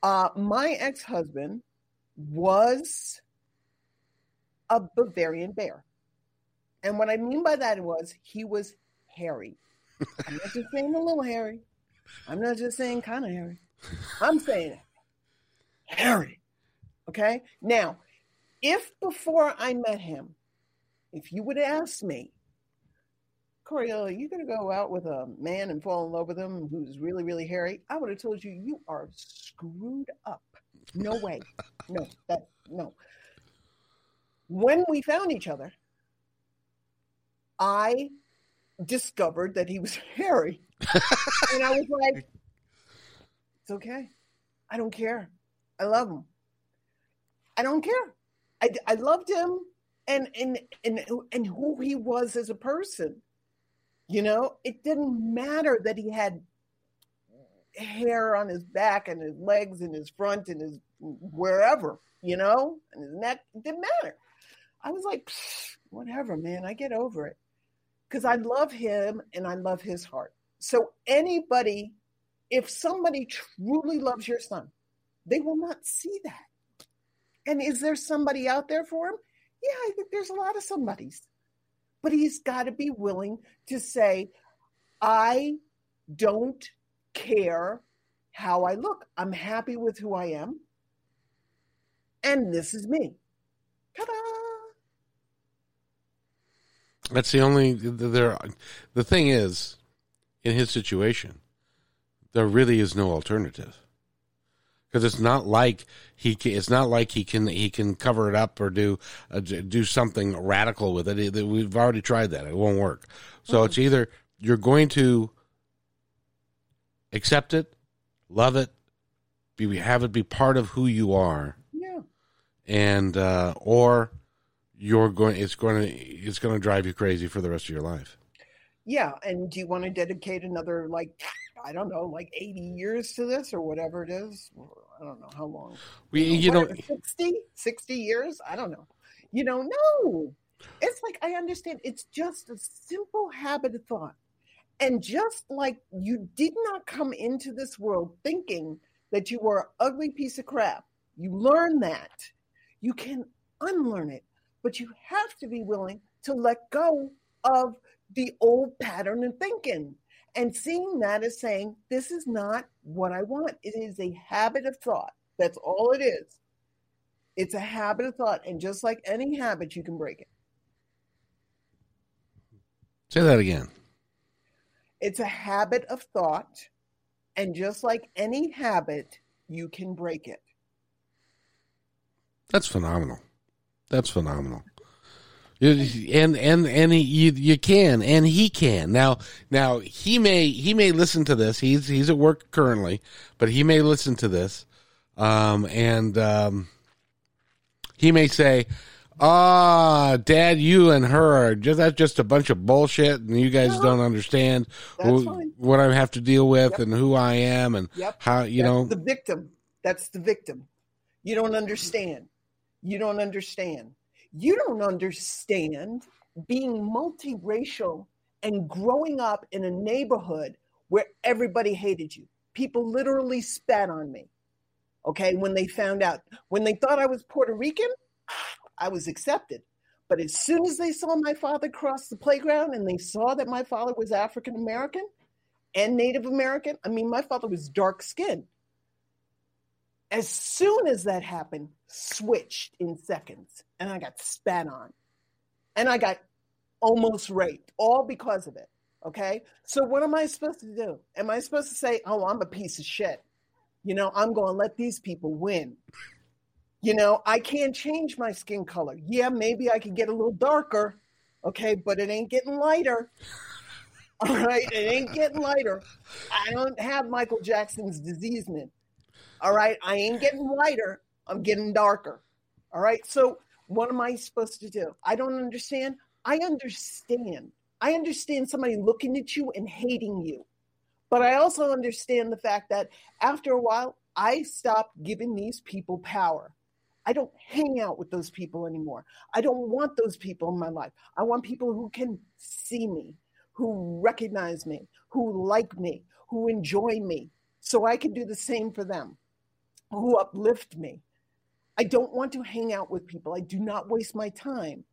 Uh, my ex husband was a Bavarian bear, and what I mean by that was he was hairy. I'm not just saying a little hairy. I'm not just saying kind of hairy. I'm saying hairy. Okay. Now, if before I met him, if you would asked me, Coriel, are you going to go out with a man and fall in love with him who's really, really hairy? I would have told you, you are screwed up. No way. No, that, no. When we found each other, I discovered that he was hairy. and I was like, it's okay. I don't care. I love him. I don't care. I, I loved him and, and and and who he was as a person. You know, it didn't matter that he had hair on his back and his legs and his front and his wherever, you know, and his neck. It didn't matter. I was like, whatever, man. I get over it because I love him and I love his heart. So anybody, if somebody truly loves your son, they will not see that. And is there somebody out there for him? Yeah, I think there's a lot of somebodies. But he's got to be willing to say, I don't care how I look. I'm happy with who I am. And this is me. Ta-da! That's the only there. The thing is, in his situation, there really is no alternative because it's not like he can, it's not like he can he can cover it up or do uh, do something radical with it. We've already tried that; it won't work. So mm-hmm. it's either you're going to accept it, love it, be have it be part of who you are, yeah, and uh, or you're going it's going to it's going to drive you crazy for the rest of your life. Yeah, and do you want to dedicate another like I don't know, like 80 years to this or whatever it is? I don't know how long. We you know 60 60 years? I don't know. You know, no. It's like I understand it's just a simple habit of thought. And just like you did not come into this world thinking that you were an ugly piece of crap, you learn that. You can unlearn it but you have to be willing to let go of the old pattern and thinking and seeing that as saying, this is not what I want. It is a habit of thought. That's all it is. It's a habit of thought. And just like any habit, you can break it. Say that again. It's a habit of thought. And just like any habit, you can break it. That's phenomenal. That's phenomenal. And and and he, you you can and he can. Now now he may he may listen to this. He's he's at work currently but he may listen to this. Um and um he may say ah dad you and her are just that's just a bunch of bullshit and you guys don't understand who, what I have to deal with yep. and who I am and yep. how you that's know? the victim. That's the victim. You don't understand you don't understand. You don't understand being multiracial and growing up in a neighborhood where everybody hated you. People literally spat on me. Okay, when they found out, when they thought I was Puerto Rican, I was accepted. But as soon as they saw my father cross the playground and they saw that my father was African American and Native American, I mean, my father was dark skinned. As soon as that happened, switched in seconds and I got spat on. And I got almost raped, all because of it. Okay. So what am I supposed to do? Am I supposed to say, oh, I'm a piece of shit? You know, I'm going to let these people win. You know, I can't change my skin color. Yeah, maybe I could get a little darker. Okay. But it ain't getting lighter. All right. It ain't getting lighter. I don't have Michael Jackson's diseasement. All right. I ain't getting whiter. I'm getting darker. All right. So what am I supposed to do? I don't understand. I understand. I understand somebody looking at you and hating you. But I also understand the fact that after a while, I stopped giving these people power. I don't hang out with those people anymore. I don't want those people in my life. I want people who can see me, who recognize me, who like me, who enjoy me, so I can do the same for them who uplift me. I don't want to hang out with people. I do not waste my time.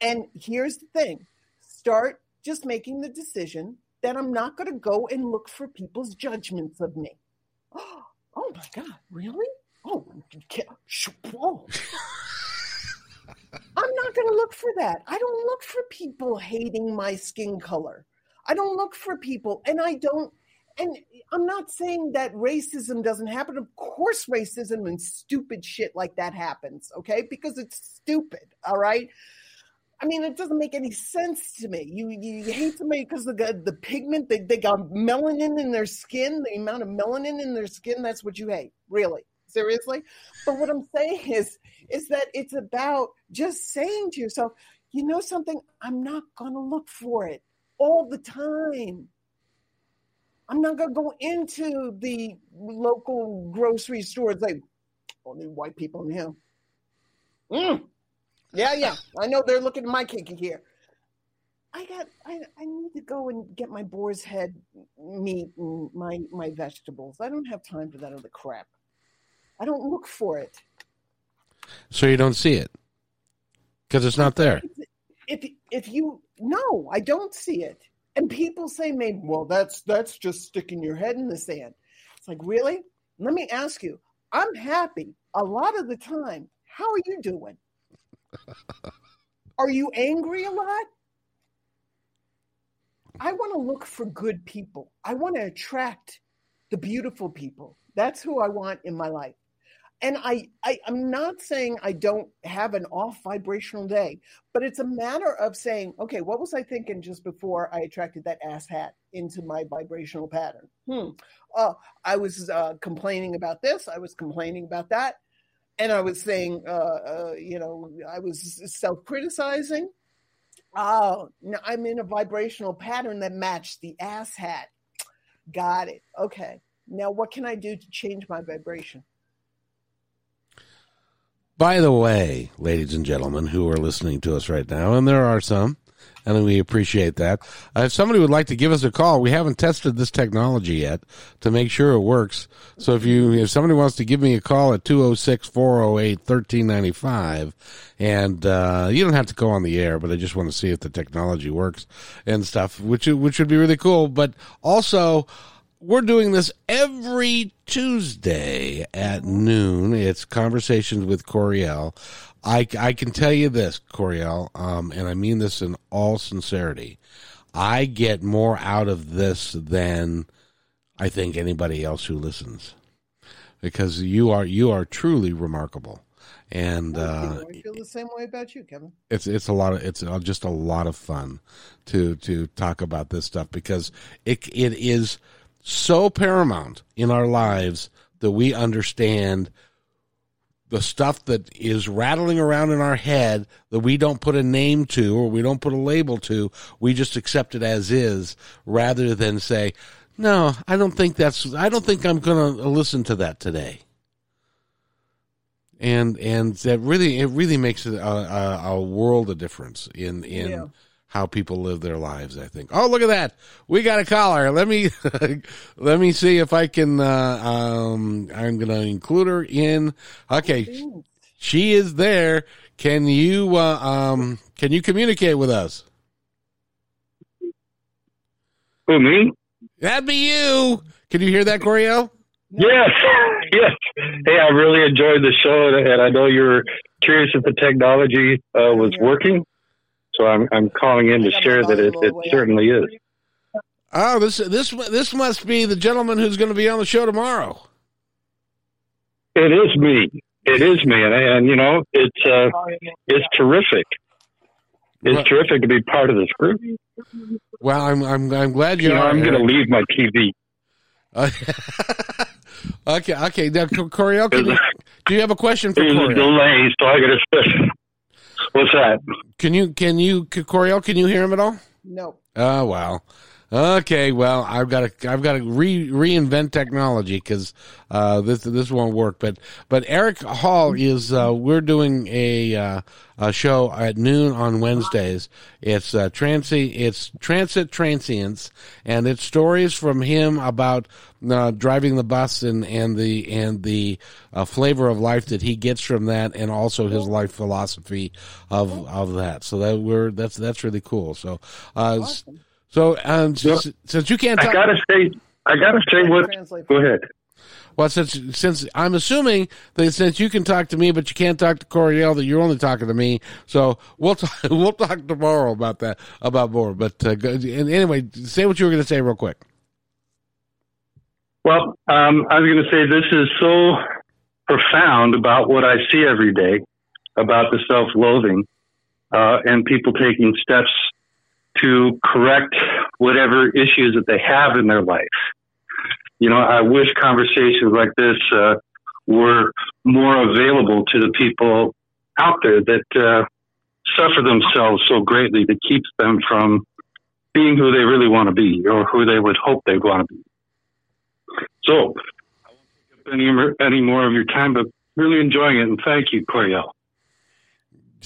And here's the thing start just making the decision that I'm not going to go and look for people's judgments of me. Oh, my God, really? Oh. I'm not going to look for that. I don't look for people hating my skin color. I don't look for people, and I don't and I'm not saying that racism doesn't happen. Of course, racism and stupid shit like that happens, okay? Because it's stupid, all right? I mean, it doesn't make any sense to me. You you hate somebody because the, the pigment, they, they got melanin in their skin, the amount of melanin in their skin, that's what you hate, really. Seriously? But what I'm saying is, is that it's about just saying to yourself, you know something, I'm not going to look for it. all the time. I'm not going to go into the local grocery store. It's like, only white people in here. Mm. Yeah, yeah. I know they're looking at my kinky here. I got. I, I need to go and get my boar's head meat and my my vegetables. I don't have time for that other crap. I don't look for it. So you don't see it because it's not there. If if you no, I don't see it. And people say, maybe, well, that's that's just sticking your head in the sand. It's like, really? Let me ask you. I'm happy a lot of the time. How are you doing? are you angry a lot? I want to look for good people. I want to attract the beautiful people. That's who I want in my life and I, I i'm not saying i don't have an off vibrational day but it's a matter of saying okay what was i thinking just before i attracted that ass hat into my vibrational pattern? Hmm. Uh, i was uh, complaining about this i was complaining about that and i was saying uh, uh you know i was self-criticizing. Oh now i'm in a vibrational pattern that matched the ass hat. Got it. Okay. Now what can i do to change my vibration by the way, ladies and gentlemen who are listening to us right now, and there are some, and we appreciate that. Uh, if somebody would like to give us a call, we haven't tested this technology yet to make sure it works. So if you, if somebody wants to give me a call at 206-408-1395, and, uh, you don't have to go on the air, but I just want to see if the technology works and stuff, which, which would be really cool. But also, we're doing this every Tuesday at noon. It's conversations with Coriel. I, I can tell you this, Coriel, um, and I mean this in all sincerity. I get more out of this than I think anybody else who listens, because you are you are truly remarkable, and uh, I feel the same way about you, Kevin. It's it's a lot of it's just a lot of fun to to talk about this stuff because it it is so paramount in our lives that we understand the stuff that is rattling around in our head that we don't put a name to or we don't put a label to, we just accept it as is rather than say, no, I don't think that's, I don't think I'm going to listen to that today. And, and that really, it really makes a, a, a world of difference in, in, yeah how people live their lives. I think. Oh, look at that! We got a caller. Let me let me see if I can. Uh, um, I'm going to include her in. Okay, she is there. Can you uh, um, can you communicate with us? Who me? That'd be you. Can you hear that, Coriel? Yes, yes. Hey, I really enjoyed the show, and I know you're curious if the technology uh, was working. So I'm I'm calling in to share that it, it certainly is. Oh, this this this must be the gentleman who's going to be on the show tomorrow. It is me. It is me, and, and you know it's uh, it's terrific. It's well, terrific to be part of this group. Well, I'm I'm I'm glad you. You know. I'm going to leave my TV. okay, okay. Now, Coriel, do you have a question for There's Coriel? a delay, so I got to What's that? Can you can you Coriel? Can you hear him at all? No. Oh wow. Okay, well, I've got to I've got to re, reinvent technology because uh, this this won't work. But but Eric Hall is uh, we're doing a uh, a show at noon on Wednesdays. It's uh, transi it's transit transients, and it's stories from him about uh, driving the bus and and the and the uh, flavor of life that he gets from that, and also his life philosophy of of that. So that we're that's that's really cool. So. Uh, awesome so, um, yep. since you can't, talk- I gotta say, I gotta say what. Go ahead. Well, since since I'm assuming that since you can talk to me, but you can't talk to Coriel, that you're only talking to me. So we'll talk, we'll talk tomorrow about that about more. But uh, anyway, say what you were going to say real quick. Well, um, I was going to say this is so profound about what I see every day about the self-loathing uh, and people taking steps to correct whatever issues that they have in their life. You know, I wish conversations like this uh, were more available to the people out there that uh, suffer themselves so greatly that keeps them from being who they really want to be or who they would hope they'd want to be. So, I won't take up any, any more of your time, but really enjoying it. And thank you, Coriel.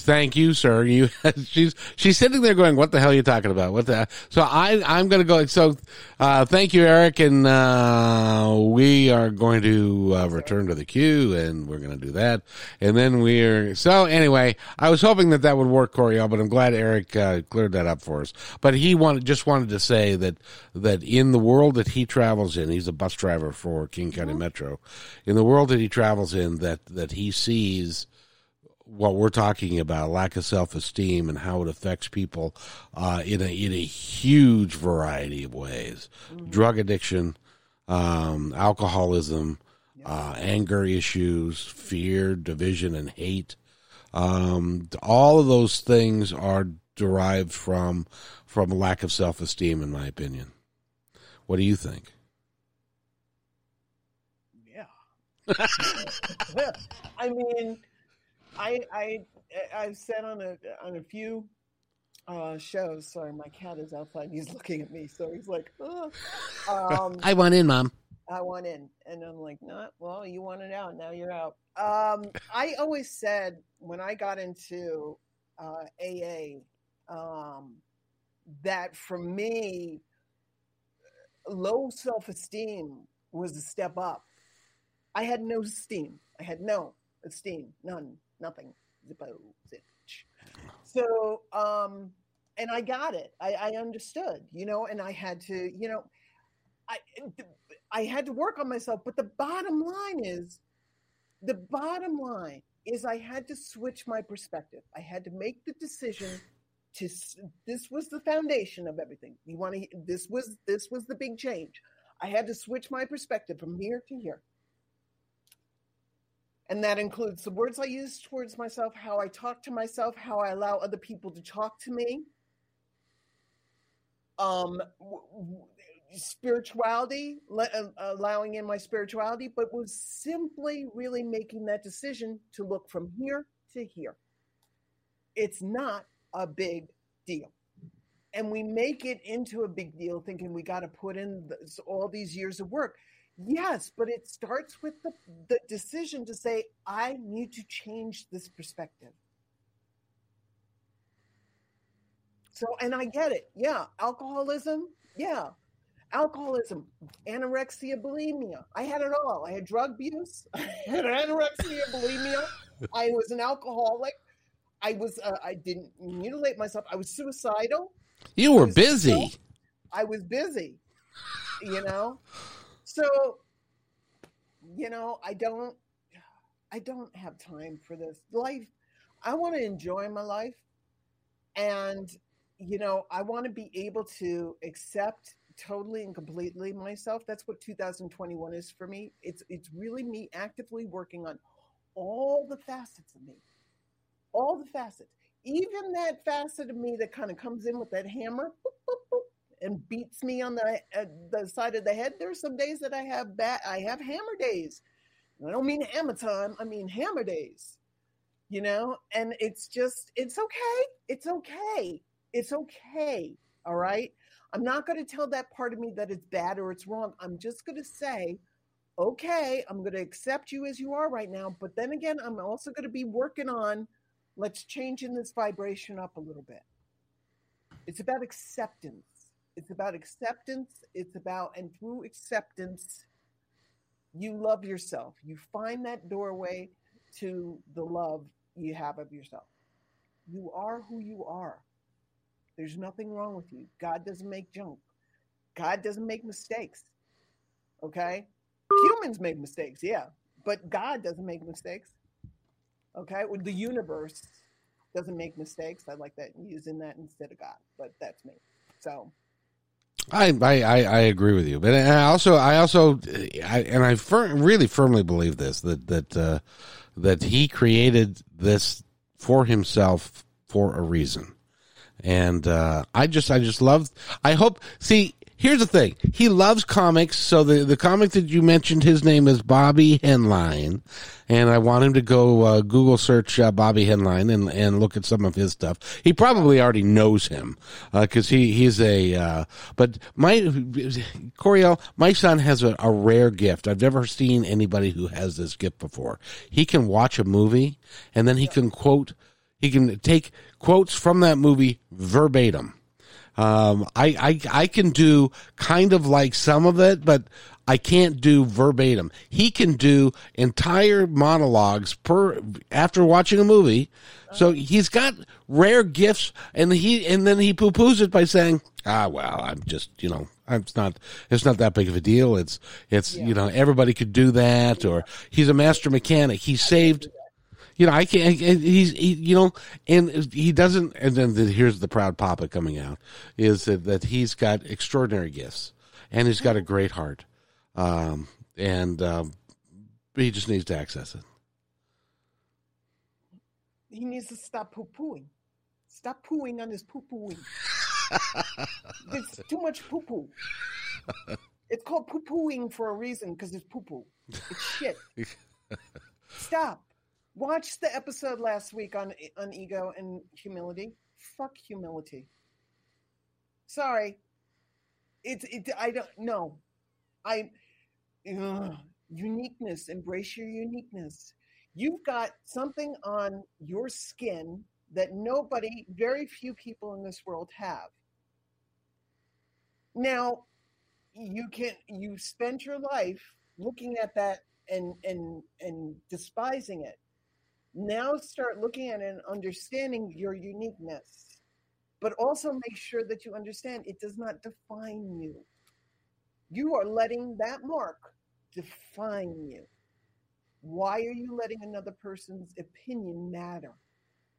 Thank you, sir. You, she's she's sitting there going, "What the hell are you talking about? What the?" So I I'm going to go. So, uh, thank you, Eric, and uh, we are going to uh, return to the queue, and we're going to do that, and then we're so anyway. I was hoping that that would work, Coriel, but I'm glad Eric uh, cleared that up for us. But he wanted just wanted to say that that in the world that he travels in, he's a bus driver for King County mm-hmm. Metro. In the world that he travels in, that that he sees what we're talking about, lack of self esteem, and how it affects people uh, in a in a huge variety of ways. Mm-hmm. Drug addiction, um, alcoholism, uh, anger issues, fear, division, and hate. Um, all of those things are derived from from a lack of self esteem, in my opinion. What do you think? Yeah. I mean I I I've said on a on a few uh, shows. Sorry, my cat is outside. He's looking at me, so he's like, um, "I want in, mom." I want in, and I'm like, "Not well. You wanted out. Now you're out." Um, I always said when I got into uh, AA um, that for me, low self esteem was a step up. I had no esteem. I had no esteem, none nothing. Zippo, zip. So, um, and I got it. I, I understood, you know, and I had to, you know, I I had to work on myself. But the bottom line is, the bottom line is, I had to switch my perspective. I had to make the decision to. This was the foundation of everything. You want to? This was this was the big change. I had to switch my perspective from here to here. And that includes the words I use towards myself, how I talk to myself, how I allow other people to talk to me. Um, spirituality, uh, allowing in my spirituality, but was simply really making that decision to look from here to here. It's not a big deal. And we make it into a big deal thinking we got to put in this, all these years of work. Yes, but it starts with the, the decision to say, I need to change this perspective. So, and I get it. Yeah. Alcoholism. Yeah. Alcoholism, anorexia, bulimia. I had it all. I had drug abuse. I had anorexia, bulimia. I was an alcoholic. I was, uh, I didn't mutilate myself. I was suicidal. You were busy. I was busy, you know? So, you know, I don't I don't have time for this. Life I want to enjoy my life and you know, I want to be able to accept totally and completely myself. That's what 2021 is for me. It's it's really me actively working on all the facets of me. All the facets. Even that facet of me that kind of comes in with that hammer, and beats me on the uh, the side of the head. There are some days that I have bad. I have hammer days. I don't mean hammer time. I mean hammer days. You know, and it's just it's okay. It's okay. It's okay. All right. I'm not going to tell that part of me that it's bad or it's wrong. I'm just going to say, okay, I'm going to accept you as you are right now. But then again, I'm also going to be working on let's changing this vibration up a little bit. It's about acceptance it's about acceptance. It's about, and through acceptance, you love yourself. You find that doorway to the love you have of yourself. You are who you are. There's nothing wrong with you. God doesn't make junk. God doesn't make mistakes. Okay? Humans make mistakes, yeah, but God doesn't make mistakes. Okay? Well, the universe doesn't make mistakes. I like that using that instead of God, but that's me. So I, I, I agree with you, but I also I also I, and I fir- really firmly believe this that that uh, that he created this for himself for a reason, and uh, I just I just love I hope see here's the thing. He loves comics. So the, the comic that you mentioned, his name is Bobby Henline. And I want him to go uh, Google search uh, Bobby Henline and, and look at some of his stuff. He probably already knows him because uh, he, he's a, uh, but my, Coriel, my son has a, a rare gift. I've never seen anybody who has this gift before. He can watch a movie and then he can quote, he can take quotes from that movie verbatim um, I, I, I can do kind of like some of it, but I can't do verbatim. He can do entire monologues per after watching a movie. So he's got rare gifts, and he and then he poo poos it by saying, "Ah, well, I'm just you know, it's not it's not that big of a deal. It's it's yeah. you know, everybody could do that." Or he's a master mechanic. He saved you know, I can't. He's, he, you know, and he doesn't. And then the, here's the proud papa coming out is that, that he's got extraordinary gifts and he's got a great heart, um, and um, he just needs to access it. He needs to stop poo pooing. Stop pooing on his poo pooing. It's too much poo poo. It's called poo pooing for a reason because it's poo poo. It's shit. Stop. Watch the episode last week on on ego and humility. Fuck humility. Sorry. It's it. I don't know. I ugh, uniqueness. Embrace your uniqueness. You've got something on your skin that nobody, very few people in this world have. Now, you can you spend your life looking at that and and and despising it now start looking at and understanding your uniqueness, but also make sure that you understand it does not define you. You are letting that mark define you. Why are you letting another person's opinion matter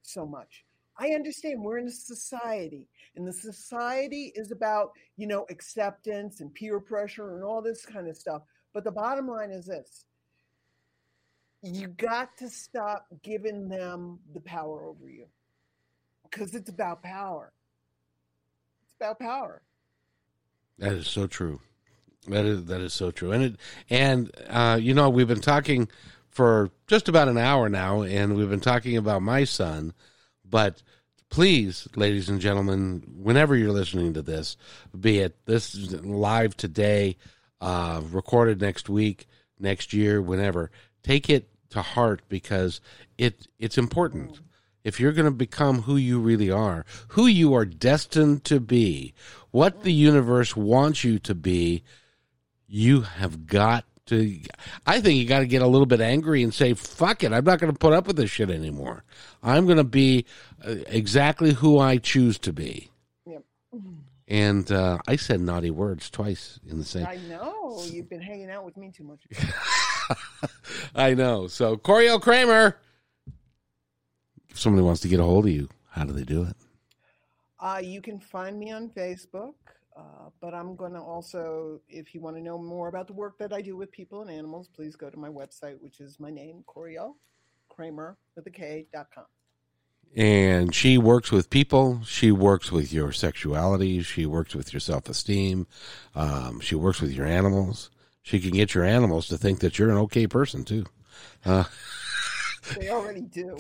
so much? I understand we're in a society, and the society is about, you know, acceptance and peer pressure and all this kind of stuff. But the bottom line is this you got to stop giving them the power over you because it's about power. It's about power. That is so true. That is that is so true. And it and uh, you know we've been talking for just about an hour now, and we've been talking about my son. But please, ladies and gentlemen, whenever you're listening to this, be it this live today, uh, recorded next week, next year, whenever, take it to heart because it it's important. If you're going to become who you really are, who you are destined to be, what the universe wants you to be, you have got to I think you got to get a little bit angry and say, "Fuck it, I'm not going to put up with this shit anymore. I'm going to be uh, exactly who I choose to be." Yep. And uh, I said naughty words twice in the same. I know you've been hanging out with me too much. I know. So Coriel Kramer, if somebody wants to get a hold of you, how do they do it? Uh, you can find me on Facebook, uh, but I'm going to also, if you want to know more about the work that I do with people and animals, please go to my website, which is my name, Coriel Kramer with a K dot com. And she works with people. She works with your sexuality. She works with your self esteem. Um, she works with your animals she can get your animals to think that you're an okay person too. Uh, they already do.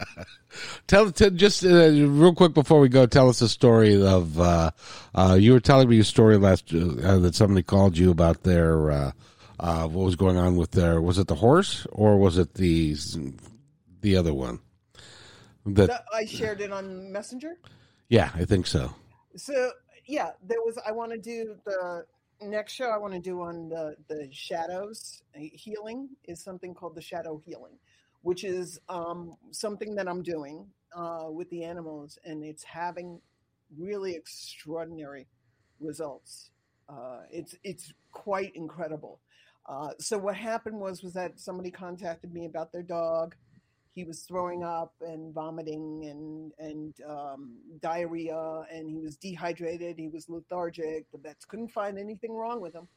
tell, tell just uh, real quick before we go. Tell us a story of. Uh, uh you were telling me a story last uh, that somebody called you about their uh, what was going on with their. Was it the horse or was it the the other one? That I shared it on Messenger. Yeah, I think so. So yeah, there was. I want to do the next show I want to do on the the shadows uh, healing is something called the shadow healing, which is um, something that I'm doing uh, with the animals, and it's having really extraordinary results. Uh, it's it's quite incredible. Uh, so what happened was was that somebody contacted me about their dog he was throwing up and vomiting and and um, diarrhea and he was dehydrated he was lethargic the vets couldn't find anything wrong with him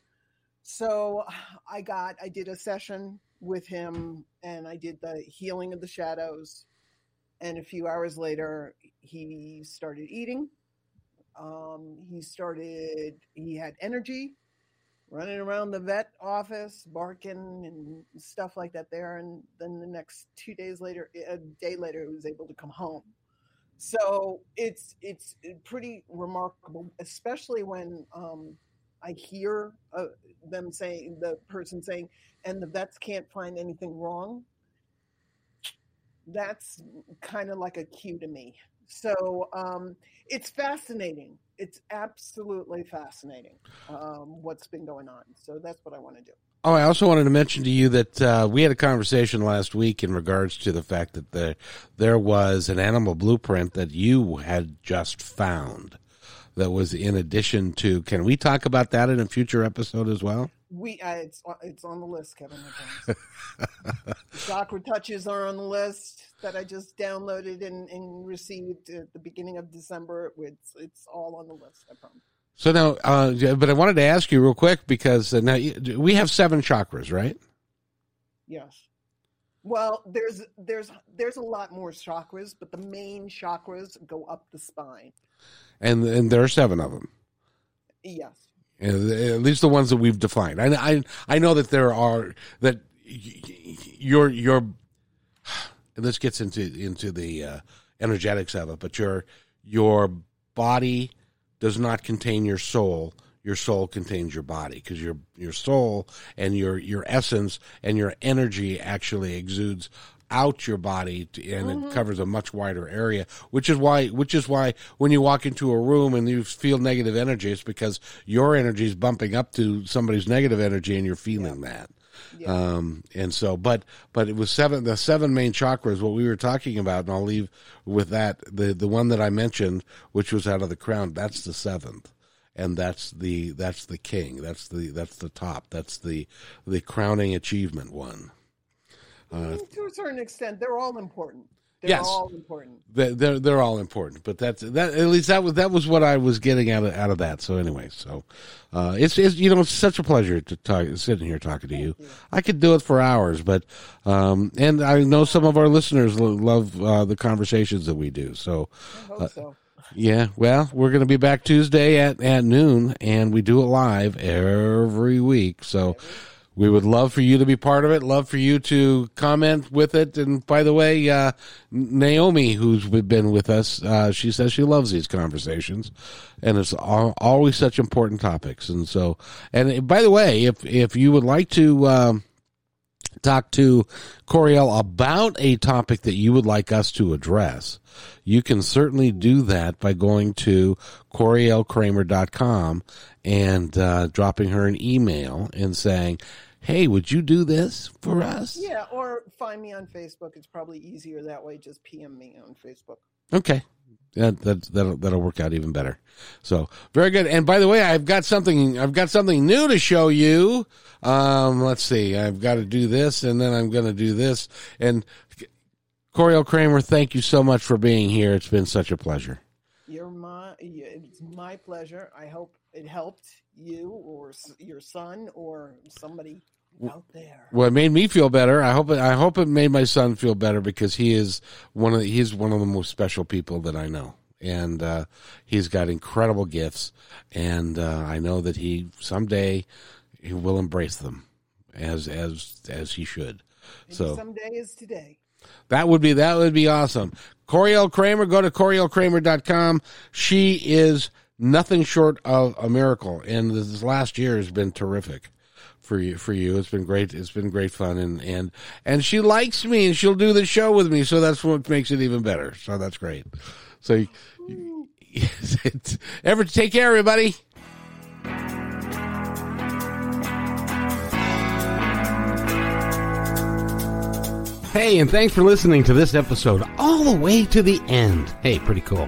so i got i did a session with him and i did the healing of the shadows and a few hours later he started eating Um, he started. He had energy, running around the vet office, barking and stuff like that there. And then the next two days later, a day later, he was able to come home. So it's it's pretty remarkable, especially when um, I hear uh, them saying the person saying, and the vets can't find anything wrong. That's kind of like a cue to me. So um, it's fascinating. It's absolutely fascinating um, what's been going on. So that's what I want to do. Oh, I also wanted to mention to you that uh, we had a conversation last week in regards to the fact that the, there was an animal blueprint that you had just found that was in addition to. Can we talk about that in a future episode as well? We uh, it's it's on the list, Kevin. Chakra touches are on the list that I just downloaded and, and received at the beginning of December. It's it's all on the list. I promise. So now, uh, but I wanted to ask you real quick because uh, now we have seven chakras, right? Yes. Well, there's there's there's a lot more chakras, but the main chakras go up the spine. And and there are seven of them. Yes. At least the ones that we've defined. I I I know that there are that your your. This gets into into the uh, energetics of it, but your your body does not contain your soul your soul contains your body because your your soul and your your essence and your energy actually exudes out your body to, and mm-hmm. it covers a much wider area which is why which is why when you walk into a room and you feel negative energy it's because your energy is bumping up to somebody's negative energy and you're feeling yeah. that yeah. Um, and so, but but it was seven. The seven main chakras. What we were talking about, and I'll leave with that. The the one that I mentioned, which was out of the crown, that's the seventh, and that's the that's the king. That's the that's the top. That's the the crowning achievement one. Uh, to a certain extent, they're all important. They're yes. all important. They're, they're all important, but that's that. At least that was that was what I was getting out of out of that. So anyway, so uh, it's, it's you know it's such a pleasure to talk sitting here talking to you. you. I could do it for hours, but um, and I know some of our listeners love uh, the conversations that we do. So, uh, so. Yeah, well, we're going to be back Tuesday at, at noon, and we do it live every week. So we would love for you to be part of it. Love for you to comment with it. And by the way, uh, Naomi, who's been with us, uh, she says she loves these conversations, and it's all, always such important topics. And so, and by the way, if if you would like to. Um, talk to Coriel about a topic that you would like us to address, you can certainly do that by going to CorielKramer.com and uh, dropping her an email and saying, hey, would you do this for us? Yeah, or find me on Facebook. It's probably easier that way. Just PM me on Facebook. Okay. Yeah, that that'll that'll work out even better. So very good. And by the way, I've got something I've got something new to show you. Um, let's see. I've got to do this, and then I'm going to do this. And Coriel Kramer, thank you so much for being here. It's been such a pleasure. You're my. It's my pleasure. I hope it helped you or your son or somebody out there. Well, it made me feel better. I hope it, I hope it made my son feel better because he is one of the, he's one of the most special people that I know, and uh, he's got incredible gifts, and uh, I know that he someday he will embrace them as as as he should. Maybe so someday is today. That would be that would be awesome. Coriel Kramer, go to CorielKramer.com. She is nothing short of a miracle, and this last year has been terrific for you for you. It's been great. It's been great fun, and and and she likes me, and she'll do the show with me. So that's what makes it even better. So that's great. So, ever take care, everybody. Hey, and thanks for listening to this episode all the way to the end. Hey, pretty cool.